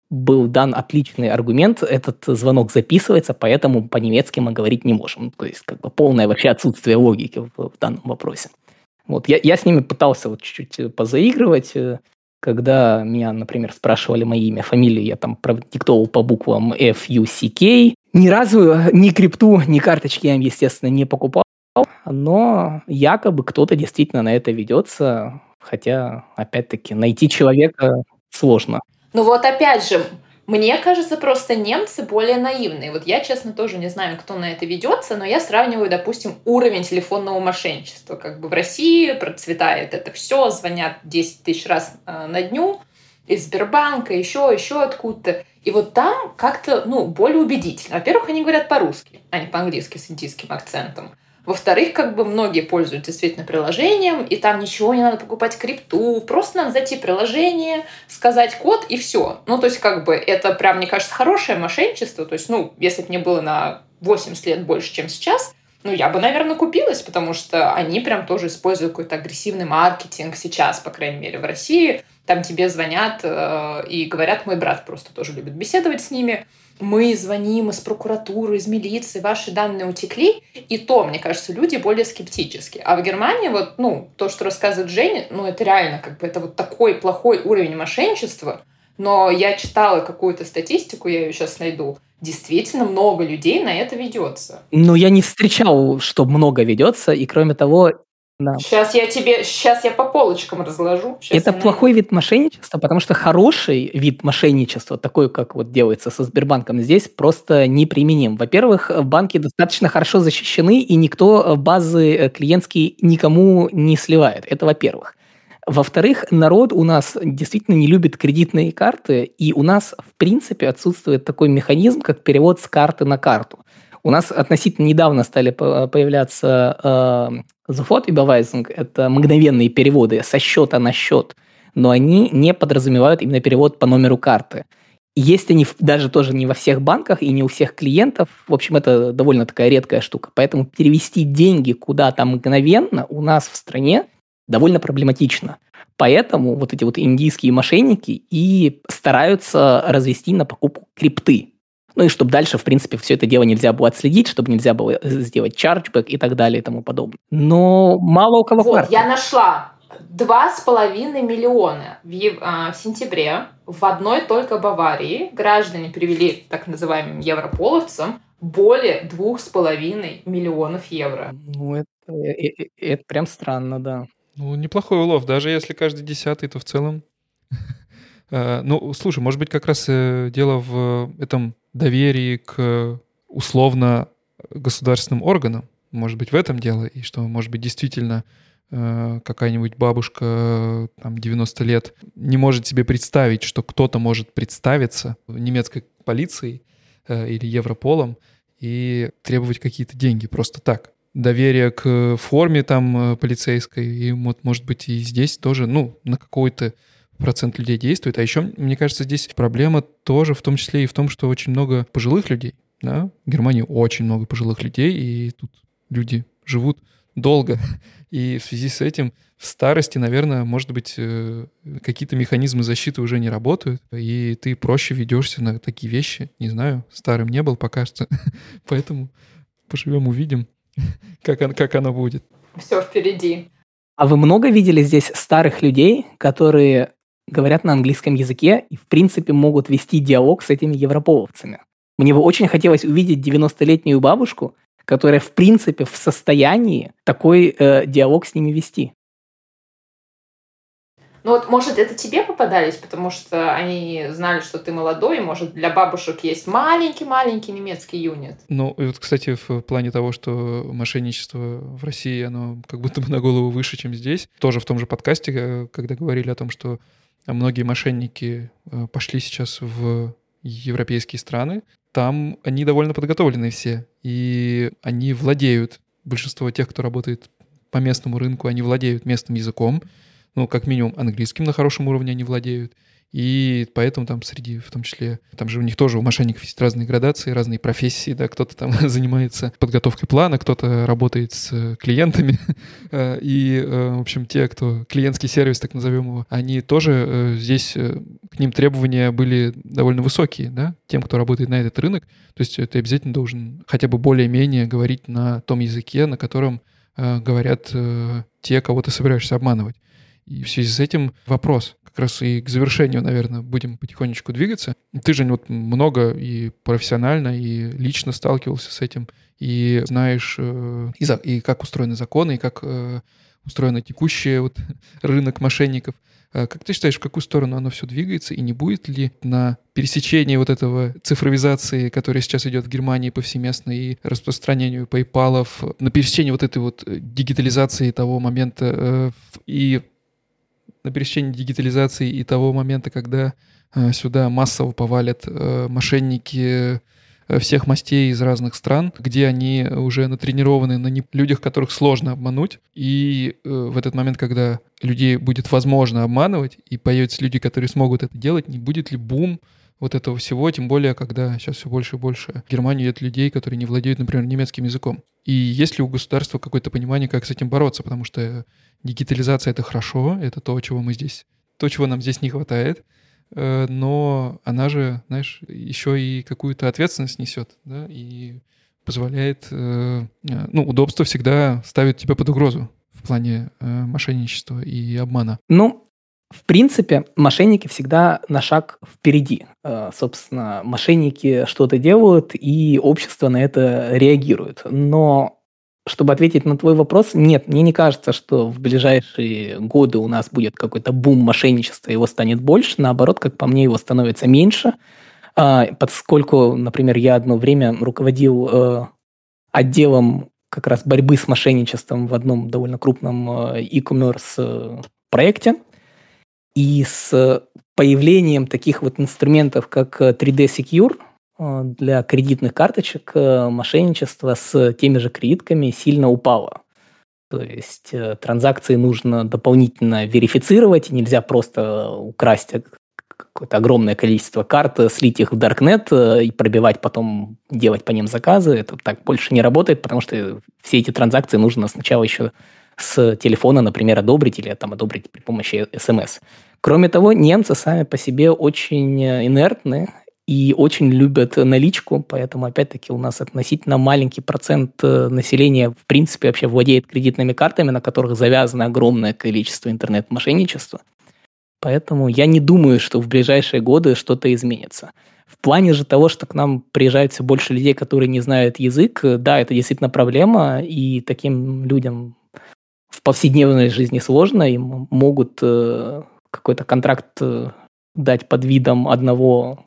[SPEAKER 1] был дан отличный аргумент. Этот звонок записывается, поэтому по-немецки мы говорить не можем. То есть как бы полное вообще отсутствие логики в, в данном вопросе. Вот я, я с ними пытался вот чуть-чуть позаигрывать, э, когда меня, например, спрашивали мое имя, фамилию, я там продиктовал по буквам F, U, C, K. Ни разу ни крипту, ни карточки я им, естественно, не покупал но якобы кто-то действительно на это ведется, хотя, опять-таки, найти человека сложно.
[SPEAKER 3] Ну вот опять же, мне кажется, просто немцы более наивные. Вот я, честно, тоже не знаю, кто на это ведется, но я сравниваю, допустим, уровень телефонного мошенничества. Как бы в России процветает это все, звонят 10 тысяч раз э, на дню из Сбербанка, еще, еще откуда-то. И вот там как-то, ну, более убедительно. Во-первых, они говорят по-русски, а не по-английски с индийским акцентом. Во-вторых, как бы многие пользуются действительно приложением, и там ничего не надо покупать крипту, просто надо зайти в приложение, сказать код и все. Ну, то есть, как бы, это прям, мне кажется, хорошее мошенничество. То есть, ну, если бы мне было на 80 лет больше, чем сейчас, ну, я бы, наверное, купилась, потому что они прям тоже используют какой-то агрессивный маркетинг сейчас, по крайней мере, в России. Там тебе звонят э, и говорят, мой брат просто тоже любит беседовать с ними мы звоним из прокуратуры, из милиции, ваши данные утекли, и то, мне кажется, люди более скептически. А в Германии вот, ну, то, что рассказывает Женя, ну, это реально как бы, это вот такой плохой уровень мошенничества, но я читала какую-то статистику, я ее сейчас найду, действительно много людей на это ведется.
[SPEAKER 1] Ну, я не встречал, что много ведется, и кроме того,
[SPEAKER 3] да. Сейчас я тебе, сейчас я по полочкам разложу. Сейчас
[SPEAKER 1] Это плохой вид мошенничества, потому что хороший вид мошенничества, такой, как вот делается со Сбербанком, здесь просто неприменим. Во-первых, банки достаточно хорошо защищены, и никто базы э, клиентские никому не сливает. Это во-первых. Во-вторых, народ у нас действительно не любит кредитные карты, и у нас, в принципе, отсутствует такой механизм, как перевод с карты на карту. У нас относительно недавно стали появляться э, Sofortüberweisung, это мгновенные переводы со счета на счет, но они не подразумевают именно перевод по номеру карты. есть они даже тоже не во всех банках и не у всех клиентов. В общем, это довольно такая редкая штука. Поэтому перевести деньги куда-то мгновенно у нас в стране довольно проблематично. Поэтому вот эти вот индийские мошенники и стараются развести на покупку крипты. Ну и чтобы дальше, в принципе, все это дело нельзя было отследить, чтобы нельзя было сделать чарджбэк и так далее и тому подобное. Но мало у кого
[SPEAKER 3] Вот, хватит. я нашла два с половиной миллиона в, а, в сентябре в одной только Баварии граждане привели так называемым европоловцам более двух с половиной миллионов евро.
[SPEAKER 1] Ну, это, это, э, э, это прям странно, да.
[SPEAKER 2] Ну, неплохой улов, даже если каждый десятый, то в целом Э, ну, слушай, может быть, как раз э, дело в этом доверии к условно государственным органам. Может быть, в этом дело, и что, может быть, действительно э, какая-нибудь бабушка, там, 90 лет, не может себе представить, что кто-то может представиться немецкой полицией или Европолом и требовать какие-то деньги просто так. Доверие к форме там полицейской, и вот, может быть, и здесь тоже, ну, на какой-то процент людей действует. А еще, мне кажется, здесь проблема тоже в том числе и в том, что очень много пожилых людей. Да? В Германии очень много пожилых людей, и тут люди живут долго. И в связи с этим в старости, наверное, может быть, э, какие-то механизмы защиты уже не работают, и ты проще ведешься на такие вещи. Не знаю, старым не был пока что, поэтому поживем, увидим, как, он, как оно будет.
[SPEAKER 3] Все впереди.
[SPEAKER 1] А вы много видели здесь старых людей, которые говорят на английском языке и, в принципе, могут вести диалог с этими европоловцами? Мне бы очень хотелось увидеть 90-летнюю бабушку, которая, в принципе, в состоянии такой э, диалог с ними вести.
[SPEAKER 3] Ну вот, может, это тебе попадались, потому что они знали, что ты молодой, и, может, для бабушек есть маленький-маленький немецкий юнит.
[SPEAKER 2] Ну, и вот, кстати, в плане того, что мошенничество в России, оно как будто бы на голову выше, чем здесь. Тоже в том же подкасте, э, когда говорили о том, что многие мошенники э, пошли сейчас в европейские страны, там они довольно подготовлены все, и они владеют, большинство тех, кто работает по местному рынку, они владеют местным языком, ну, как минимум, английским на хорошем уровне они владеют. И поэтому там среди, в том числе, там же у них тоже у мошенников есть разные градации, разные профессии, да, кто-то там занимается подготовкой плана, кто-то работает с клиентами, э, и, э, в общем, те, кто клиентский сервис, так назовем его, они тоже э, здесь, к ним требования были довольно высокие, да, тем, кто работает на этот рынок, то есть ты обязательно должен хотя бы более-менее говорить на том языке, на котором говорят те, кого ты собираешься обманывать. И в связи с этим вопрос, как раз и к завершению, наверное, будем потихонечку двигаться. Ты же вот много и профессионально, и лично сталкивался с этим, и знаешь э, и, за, и как устроены законы, и как э, устроен текущий вот рынок мошенников. А как ты считаешь, в какую сторону оно все двигается, и не будет ли на пересечении вот этого цифровизации, которая сейчас идет в Германии повсеместно, и распространению PayPal, на пересечении вот этой вот дигитализации того момента э, и на пересечении дигитализации и того момента, когда э, сюда массово повалят э, мошенники э, всех мастей из разных стран, где они уже натренированы на людях, которых сложно обмануть. И в этот момент, когда людей будет возможно обманывать, и появятся люди, которые смогут это делать, не будет ли бум вот этого всего, тем более, когда сейчас все больше и больше в Германию идет людей, которые не владеют, например, немецким языком. И есть ли у государства какое-то понимание, как с этим бороться? Потому что дигитализация — это хорошо, это то, чего мы здесь, то, чего нам здесь не хватает, э, но она же, знаешь, еще и какую-то ответственность несет, да, и позволяет, э, э, ну, удобство всегда ставит тебя под угрозу в плане мошенничества и обмана.
[SPEAKER 1] Ну, в принципе, мошенники всегда на шаг впереди. Собственно, мошенники что-то делают, и общество на это реагирует. Но чтобы ответить на твой вопрос, нет, мне не кажется, что в ближайшие годы у нас будет какой-то бум мошенничества, его станет больше. Наоборот, как по мне, его становится меньше. А, поскольку, например, я одно время руководил э, отделом как раз борьбы с мошенничеством в одном довольно крупном э, e-commerce э, проекте. И с появлением таких вот инструментов, как 3D Secure, Э, для кредитных карточек э, мошенничество с теми же кредитками сильно упало. То есть э, транзакции нужно дополнительно верифицировать, нельзя просто украсть какое-то огромное количество карт, слить их в Darknet и пробивать потом, делать по ним заказы. Это так больше не работает, потому что все эти транзакции нужно сначала еще с телефона, например, одобрить или там одобрить при помощи смс. Кроме того, немцы сами по себе очень инертны и очень любят наличку, поэтому, опять-таки, у нас относительно маленький процент э, населения, в принципе, вообще владеет кредитными картами, на которых завязано огромное количество интернет-мошенничества. Поэтому я не думаю, что в ближайшие годы что-то изменится. В плане же того, что к нам приезжает все больше людей, которые не знают язык, да, это действительно проблема, и таким людям в повседневной жизни сложно, им могут э, какой-то контракт э, дать под видом одного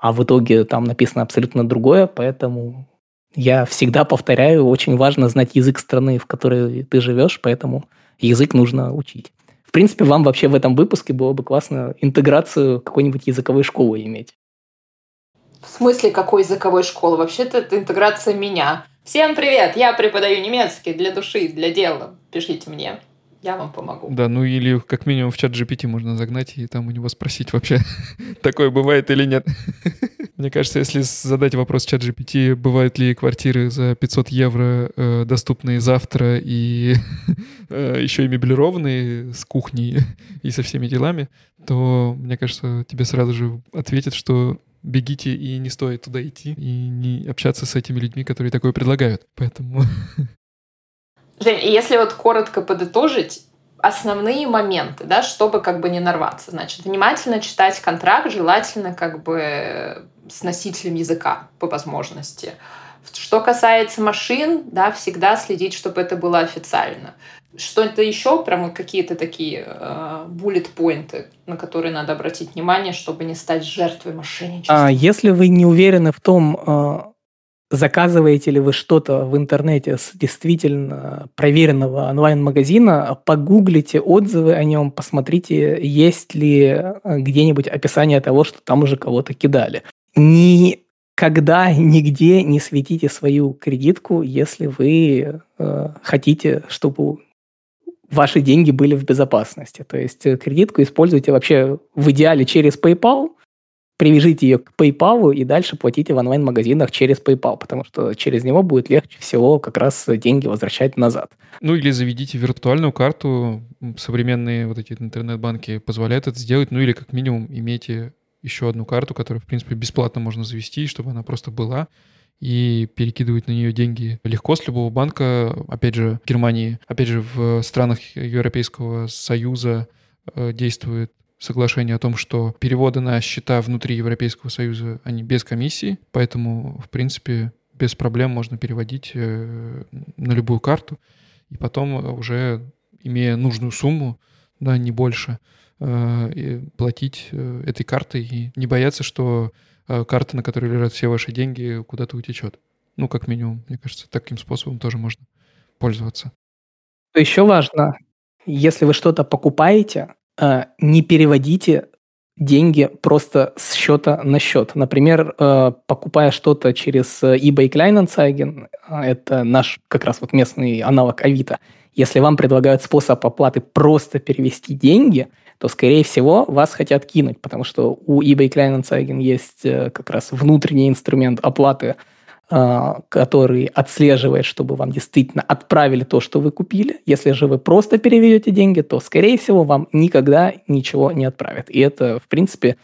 [SPEAKER 1] а в итоге там написано абсолютно другое, поэтому я всегда повторяю, очень важно знать язык страны, в которой ты живешь, поэтому язык нужно учить. В принципе, вам вообще в этом выпуске было бы классно интеграцию какой-нибудь языковой школы иметь.
[SPEAKER 3] В смысле, какой языковой школы? Вообще-то это интеграция меня. Всем привет, я преподаю немецкий для души, для дела. Пишите мне. Я вам помогу.
[SPEAKER 2] Да, ну или как минимум в чат GPT можно загнать и там у него спросить вообще, такое бывает или нет. Мне кажется, если задать вопрос чат GPT, бывают ли квартиры за 500 евро э, доступные завтра и э, еще и меблированные с кухней и со всеми делами, то, мне кажется, тебе сразу же ответят, что бегите и не стоит туда идти и не общаться с этими людьми, которые такое предлагают. Поэтому...
[SPEAKER 3] Жень, если вот коротко подытожить, основные моменты, да, чтобы как бы не нарваться. Значит, внимательно читать контракт, желательно как бы с носителем языка по возможности. Что касается машин, да, всегда следить, чтобы это было официально. Что-то еще, прямо какие-то такие э, на которые надо обратить внимание, чтобы не стать жертвой мошенничества?
[SPEAKER 1] А если вы не уверены в том, э, заказываете ли вы что-то в интернете с действительно проверенного онлайн-магазина, погуглите отзывы о нем, посмотрите, есть ли э, где-нибудь описание того, что там уже кого-то кидали. Никогда, нигде не светите свою кредитку, если вы э, хотите, чтобы ваши деньги были в безопасности. То есть э, кредитку используйте вообще в идеале через PayPal, привяжите ее к PayPal и дальше платите в онлайн-магазинах через PayPal, потому что через него будет легче всего как раз деньги возвращать назад.
[SPEAKER 2] Ну или заведите виртуальную карту. Современные вот эти интернет-банки позволяют это сделать. Ну или как минимум имейте еще одну карту, которую, в принципе, бесплатно можно завести, чтобы она просто была и перекидывать на нее деньги легко с любого банка. Опять же, в Германии, опять же, в странах Европейского Союза э, действует соглашение о том, что переводы на счета внутри Европейского Союза, они без комиссии, поэтому, в принципе, без проблем можно переводить э, на любую карту, и потом уже, имея нужную сумму, да, не больше, э, платить этой картой и не бояться, что Э, карта, на которой лежат все ваши деньги, куда-то утечет. Ну, как минимум, мне кажется, таким способом тоже можно пользоваться.
[SPEAKER 1] Еще важно, если вы что-то покупаете, э, не переводите деньги просто с счета на счет. Например, э, покупая что-то через eBay Kleinanzeigen, это наш как раз вот местный аналог Авито, если вам предлагают способ оплаты просто перевести деньги – то, скорее всего, вас хотят кинуть, потому что у eBay Kleinanzeigen есть э, как раз внутренний инструмент оплаты, э, который отслеживает, чтобы вам действительно отправили то, что вы купили. Если же вы просто переведете деньги, то, скорее всего, вам никогда ничего не отправят. И это, в принципе,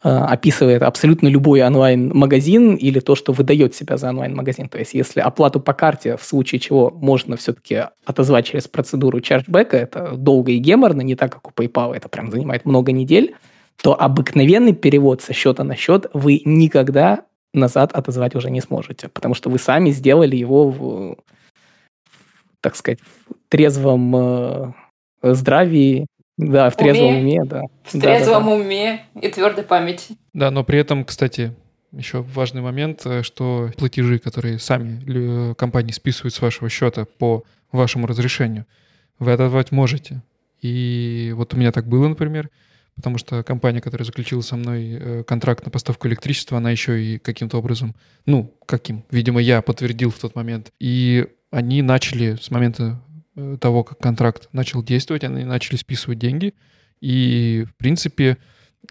[SPEAKER 1] Э, описывает абсолютно любой онлайн-магазин или то, что выдает себя за онлайн-магазин. То есть, если оплату по карте, в случае чего можно все-таки отозвать через процедуру чарджбека, это долго и геморно, не так, как у PayPal, это прям занимает много недель, то обыкновенный перевод со счета на счет вы никогда назад отозвать уже не сможете, потому что вы сами сделали его в, так сказать, в трезвом э, здравии да, в трезвом уме, уме да.
[SPEAKER 3] В да, трезвом да, да. уме и твердой памяти.
[SPEAKER 2] Да, но при этом, кстати, еще важный момент, э, что платежи, которые сами компании списывают с вашего счета по вашему разрешению, вы отдавать можете. И вот у меня так было, например, потому что компания, которая заключила со мной э, контракт на поставку электричества, она еще и каким-то образом, ну, каким, видимо, я подтвердил в тот момент. И они начали с момента Э, того, как контракт начал действовать, они начали списывать деньги. И, в принципе,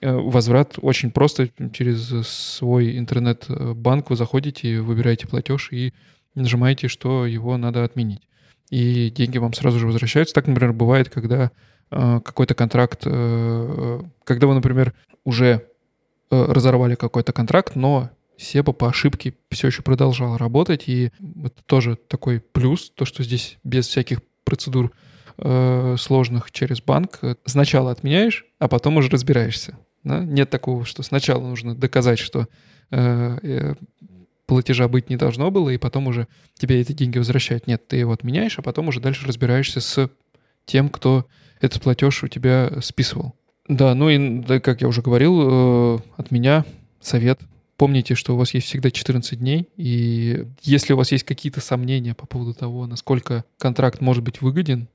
[SPEAKER 2] э, возврат очень просто. Через свой интернет-банк вы заходите, выбираете платеж и нажимаете, что его надо отменить. И деньги вам сразу же возвращаются. Так, например, бывает, когда какой-то контракт, когда вы, например, уже разорвали какой-то контракт, но SEPA по ошибке все еще продолжал работать, и это тоже такой плюс, то, что здесь без всяких процедур э, сложных через банк сначала отменяешь, а потом уже разбираешься. Да? Нет такого, что сначала нужно доказать, что э, э, платежа быть не должно было, и потом уже тебе эти деньги возвращают. Нет, ты его отменяешь, а потом уже дальше разбираешься с тем, кто этот платеж у тебя списывал. Да, ну и, да, как я уже говорил, э, от меня совет Помните, что у вас есть всегда 14 дней, и если у вас есть какие-то сомнения по поводу того, насколько контракт может быть выгоден,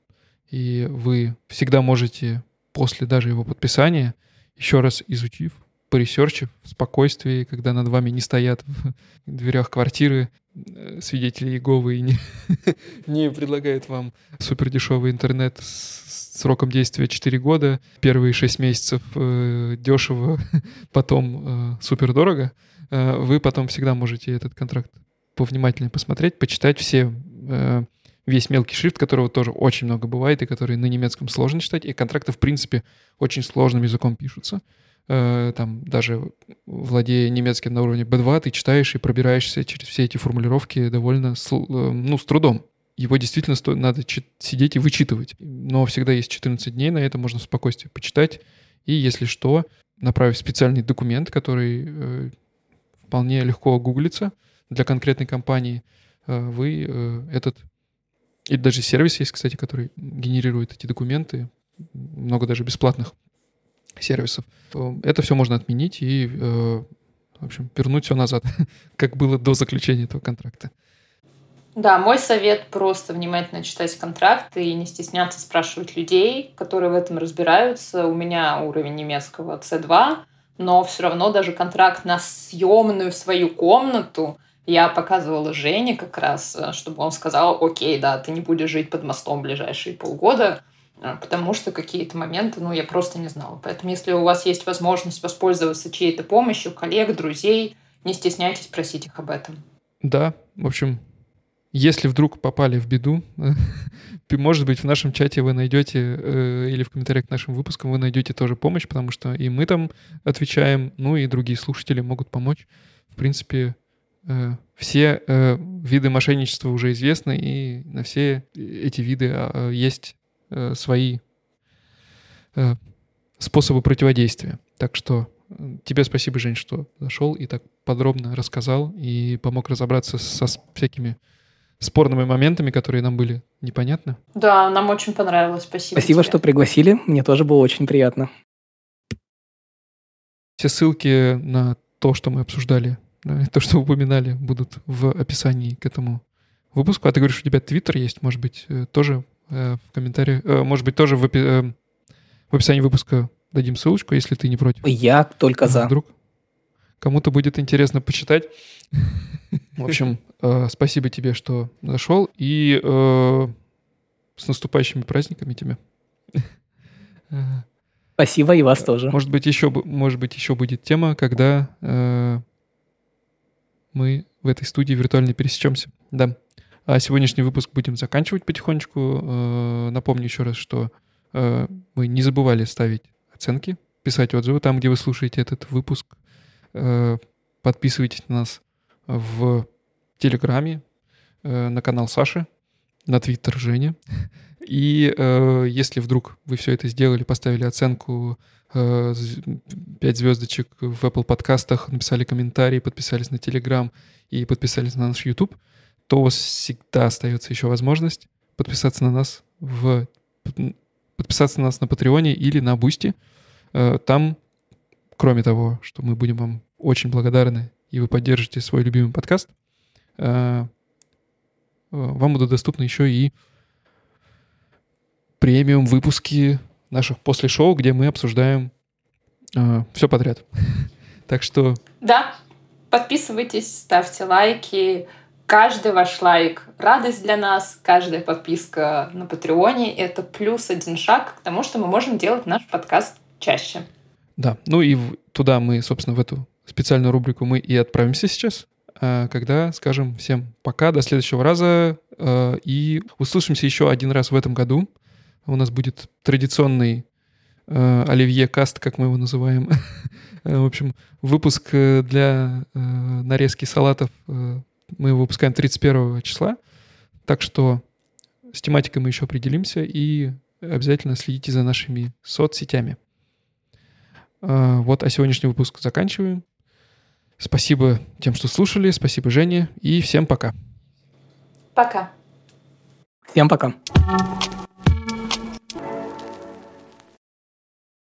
[SPEAKER 2] и вы всегда можете после даже его подписания, еще раз изучив, поресерчив в спокойствии, когда над вами не стоят в дверях квартиры э, свидетели Иеговы и не, не предлагает вам супер дешевый интернет с сроком действия 4 года, первые 6 месяцев э, дешево, потом э, супер дорого, э, вы потом всегда можете этот контракт повнимательнее посмотреть, почитать все э, весь мелкий шрифт, которого тоже очень много бывает, и который на немецком сложно читать, и контракты, в принципе, очень сложным языком пишутся. Э, там даже владея немецким на уровне B2, ты читаешь и пробираешься через все эти формулировки довольно, э, ну, с трудом. Его действительно сто... надо сидеть и вычитывать. Но всегда есть 14 дней, на это можно в спокойствии почитать. И если что, направив специальный документ, который э, вполне легко гуглится для конкретной компании, э, вы э, этот и даже сервис есть, кстати, который генерирует эти документы, много даже бесплатных сервисов. Это все можно отменить и, э, в общем, вернуть все назад, как было до заключения этого контракта.
[SPEAKER 3] Да, мой совет просто внимательно читать контракты и не стесняться спрашивать людей, которые в этом разбираются. У меня уровень немецкого C2, но все равно даже контракт на съемную свою комнату я показывала Жене как раз, э, чтобы он сказал, окей, да, ты не будешь жить под мостом ближайшие полгода, э, потому что какие-то моменты, ну, я просто не знала. Поэтому, если у вас есть возможность воспользоваться чьей-то помощью, коллег, друзей, не стесняйтесь просить их об этом.
[SPEAKER 2] Да, в общем, если вдруг попали в беду, может быть, в нашем чате вы найдете э, или в комментариях к нашим выпускам вы найдете тоже помощь, потому что и мы там отвечаем, ну и другие слушатели могут помочь. В принципе, Э, все э, виды мошенничества уже известны, и на все эти виды а, есть свои способы противодействия. Так что тебе спасибо, Жень, что зашел и так подробно рассказал и помог разобраться со всякими спорными моментами, которые нам были непонятны.
[SPEAKER 3] Да, нам очень понравилось. Спасибо.
[SPEAKER 1] Спасибо,
[SPEAKER 3] тебе.
[SPEAKER 1] что пригласили. Мне тоже было очень приятно.
[SPEAKER 2] Все ссылки на то, что мы обсуждали то, что упоминали, будут в описании к этому выпуску. А ты говоришь, у тебя твиттер есть, может быть, э, тоже э, в комментариях, э, может быть, тоже в, опи- в описании выпуска дадим ссылочку, если ты не против.
[SPEAKER 1] Я только за.
[SPEAKER 2] Вдруг кому-то будет интересно почитать. В общем, спасибо тебе, что зашел, и с наступающими праздниками тебя.
[SPEAKER 1] Спасибо, и вас тоже.
[SPEAKER 2] Может быть, еще, может быть, еще будет тема, когда мы в этой студии виртуально пересечемся. Да. А сегодняшний выпуск будем заканчивать потихонечку. Э, напомню еще раз, что э, мы не забывали ставить оценки, писать отзывы там, где вы слушаете этот выпуск. Э, подписывайтесь на нас в Телеграме, на канал Саши, на Твиттер Женя. И э, если вдруг вы все это сделали, поставили оценку э, 5 звездочек в Apple подкастах, написали комментарий, подписались на Telegram и подписались на наш YouTube, то у вас всегда остается еще возможность подписаться на нас в подписаться на нас на Патреоне или на Бусти. Э, там, кроме того, что мы будем вам очень благодарны, и вы поддержите свой любимый подкаст, э, э вам будут доступны еще и премиум выпуски наших после шоу, где мы обсуждаем э, все подряд. так что...
[SPEAKER 3] Да, подписывайтесь, ставьте лайки. Каждый ваш лайк — радость для нас. Каждая подписка на Патреоне — это плюс один шаг к тому, что мы можем делать наш подкаст чаще.
[SPEAKER 2] Да, ну и туда мы, собственно, в эту специальную рубрику мы и отправимся сейчас, э, когда скажем всем пока, до следующего раза, э, и услышимся еще один раз в этом году. У нас будет традиционный э, оливье каст, как мы его называем. Э, в общем, выпуск э, для э, нарезки салатов э, мы его выпускаем 31 числа. Так что с тематикой мы еще определимся и обязательно следите за нашими соцсетями. Э, вот, а сегодняшний выпуск заканчиваем. Спасибо тем, что слушали. Спасибо, Жене. И всем пока.
[SPEAKER 3] Пока.
[SPEAKER 1] Всем пока.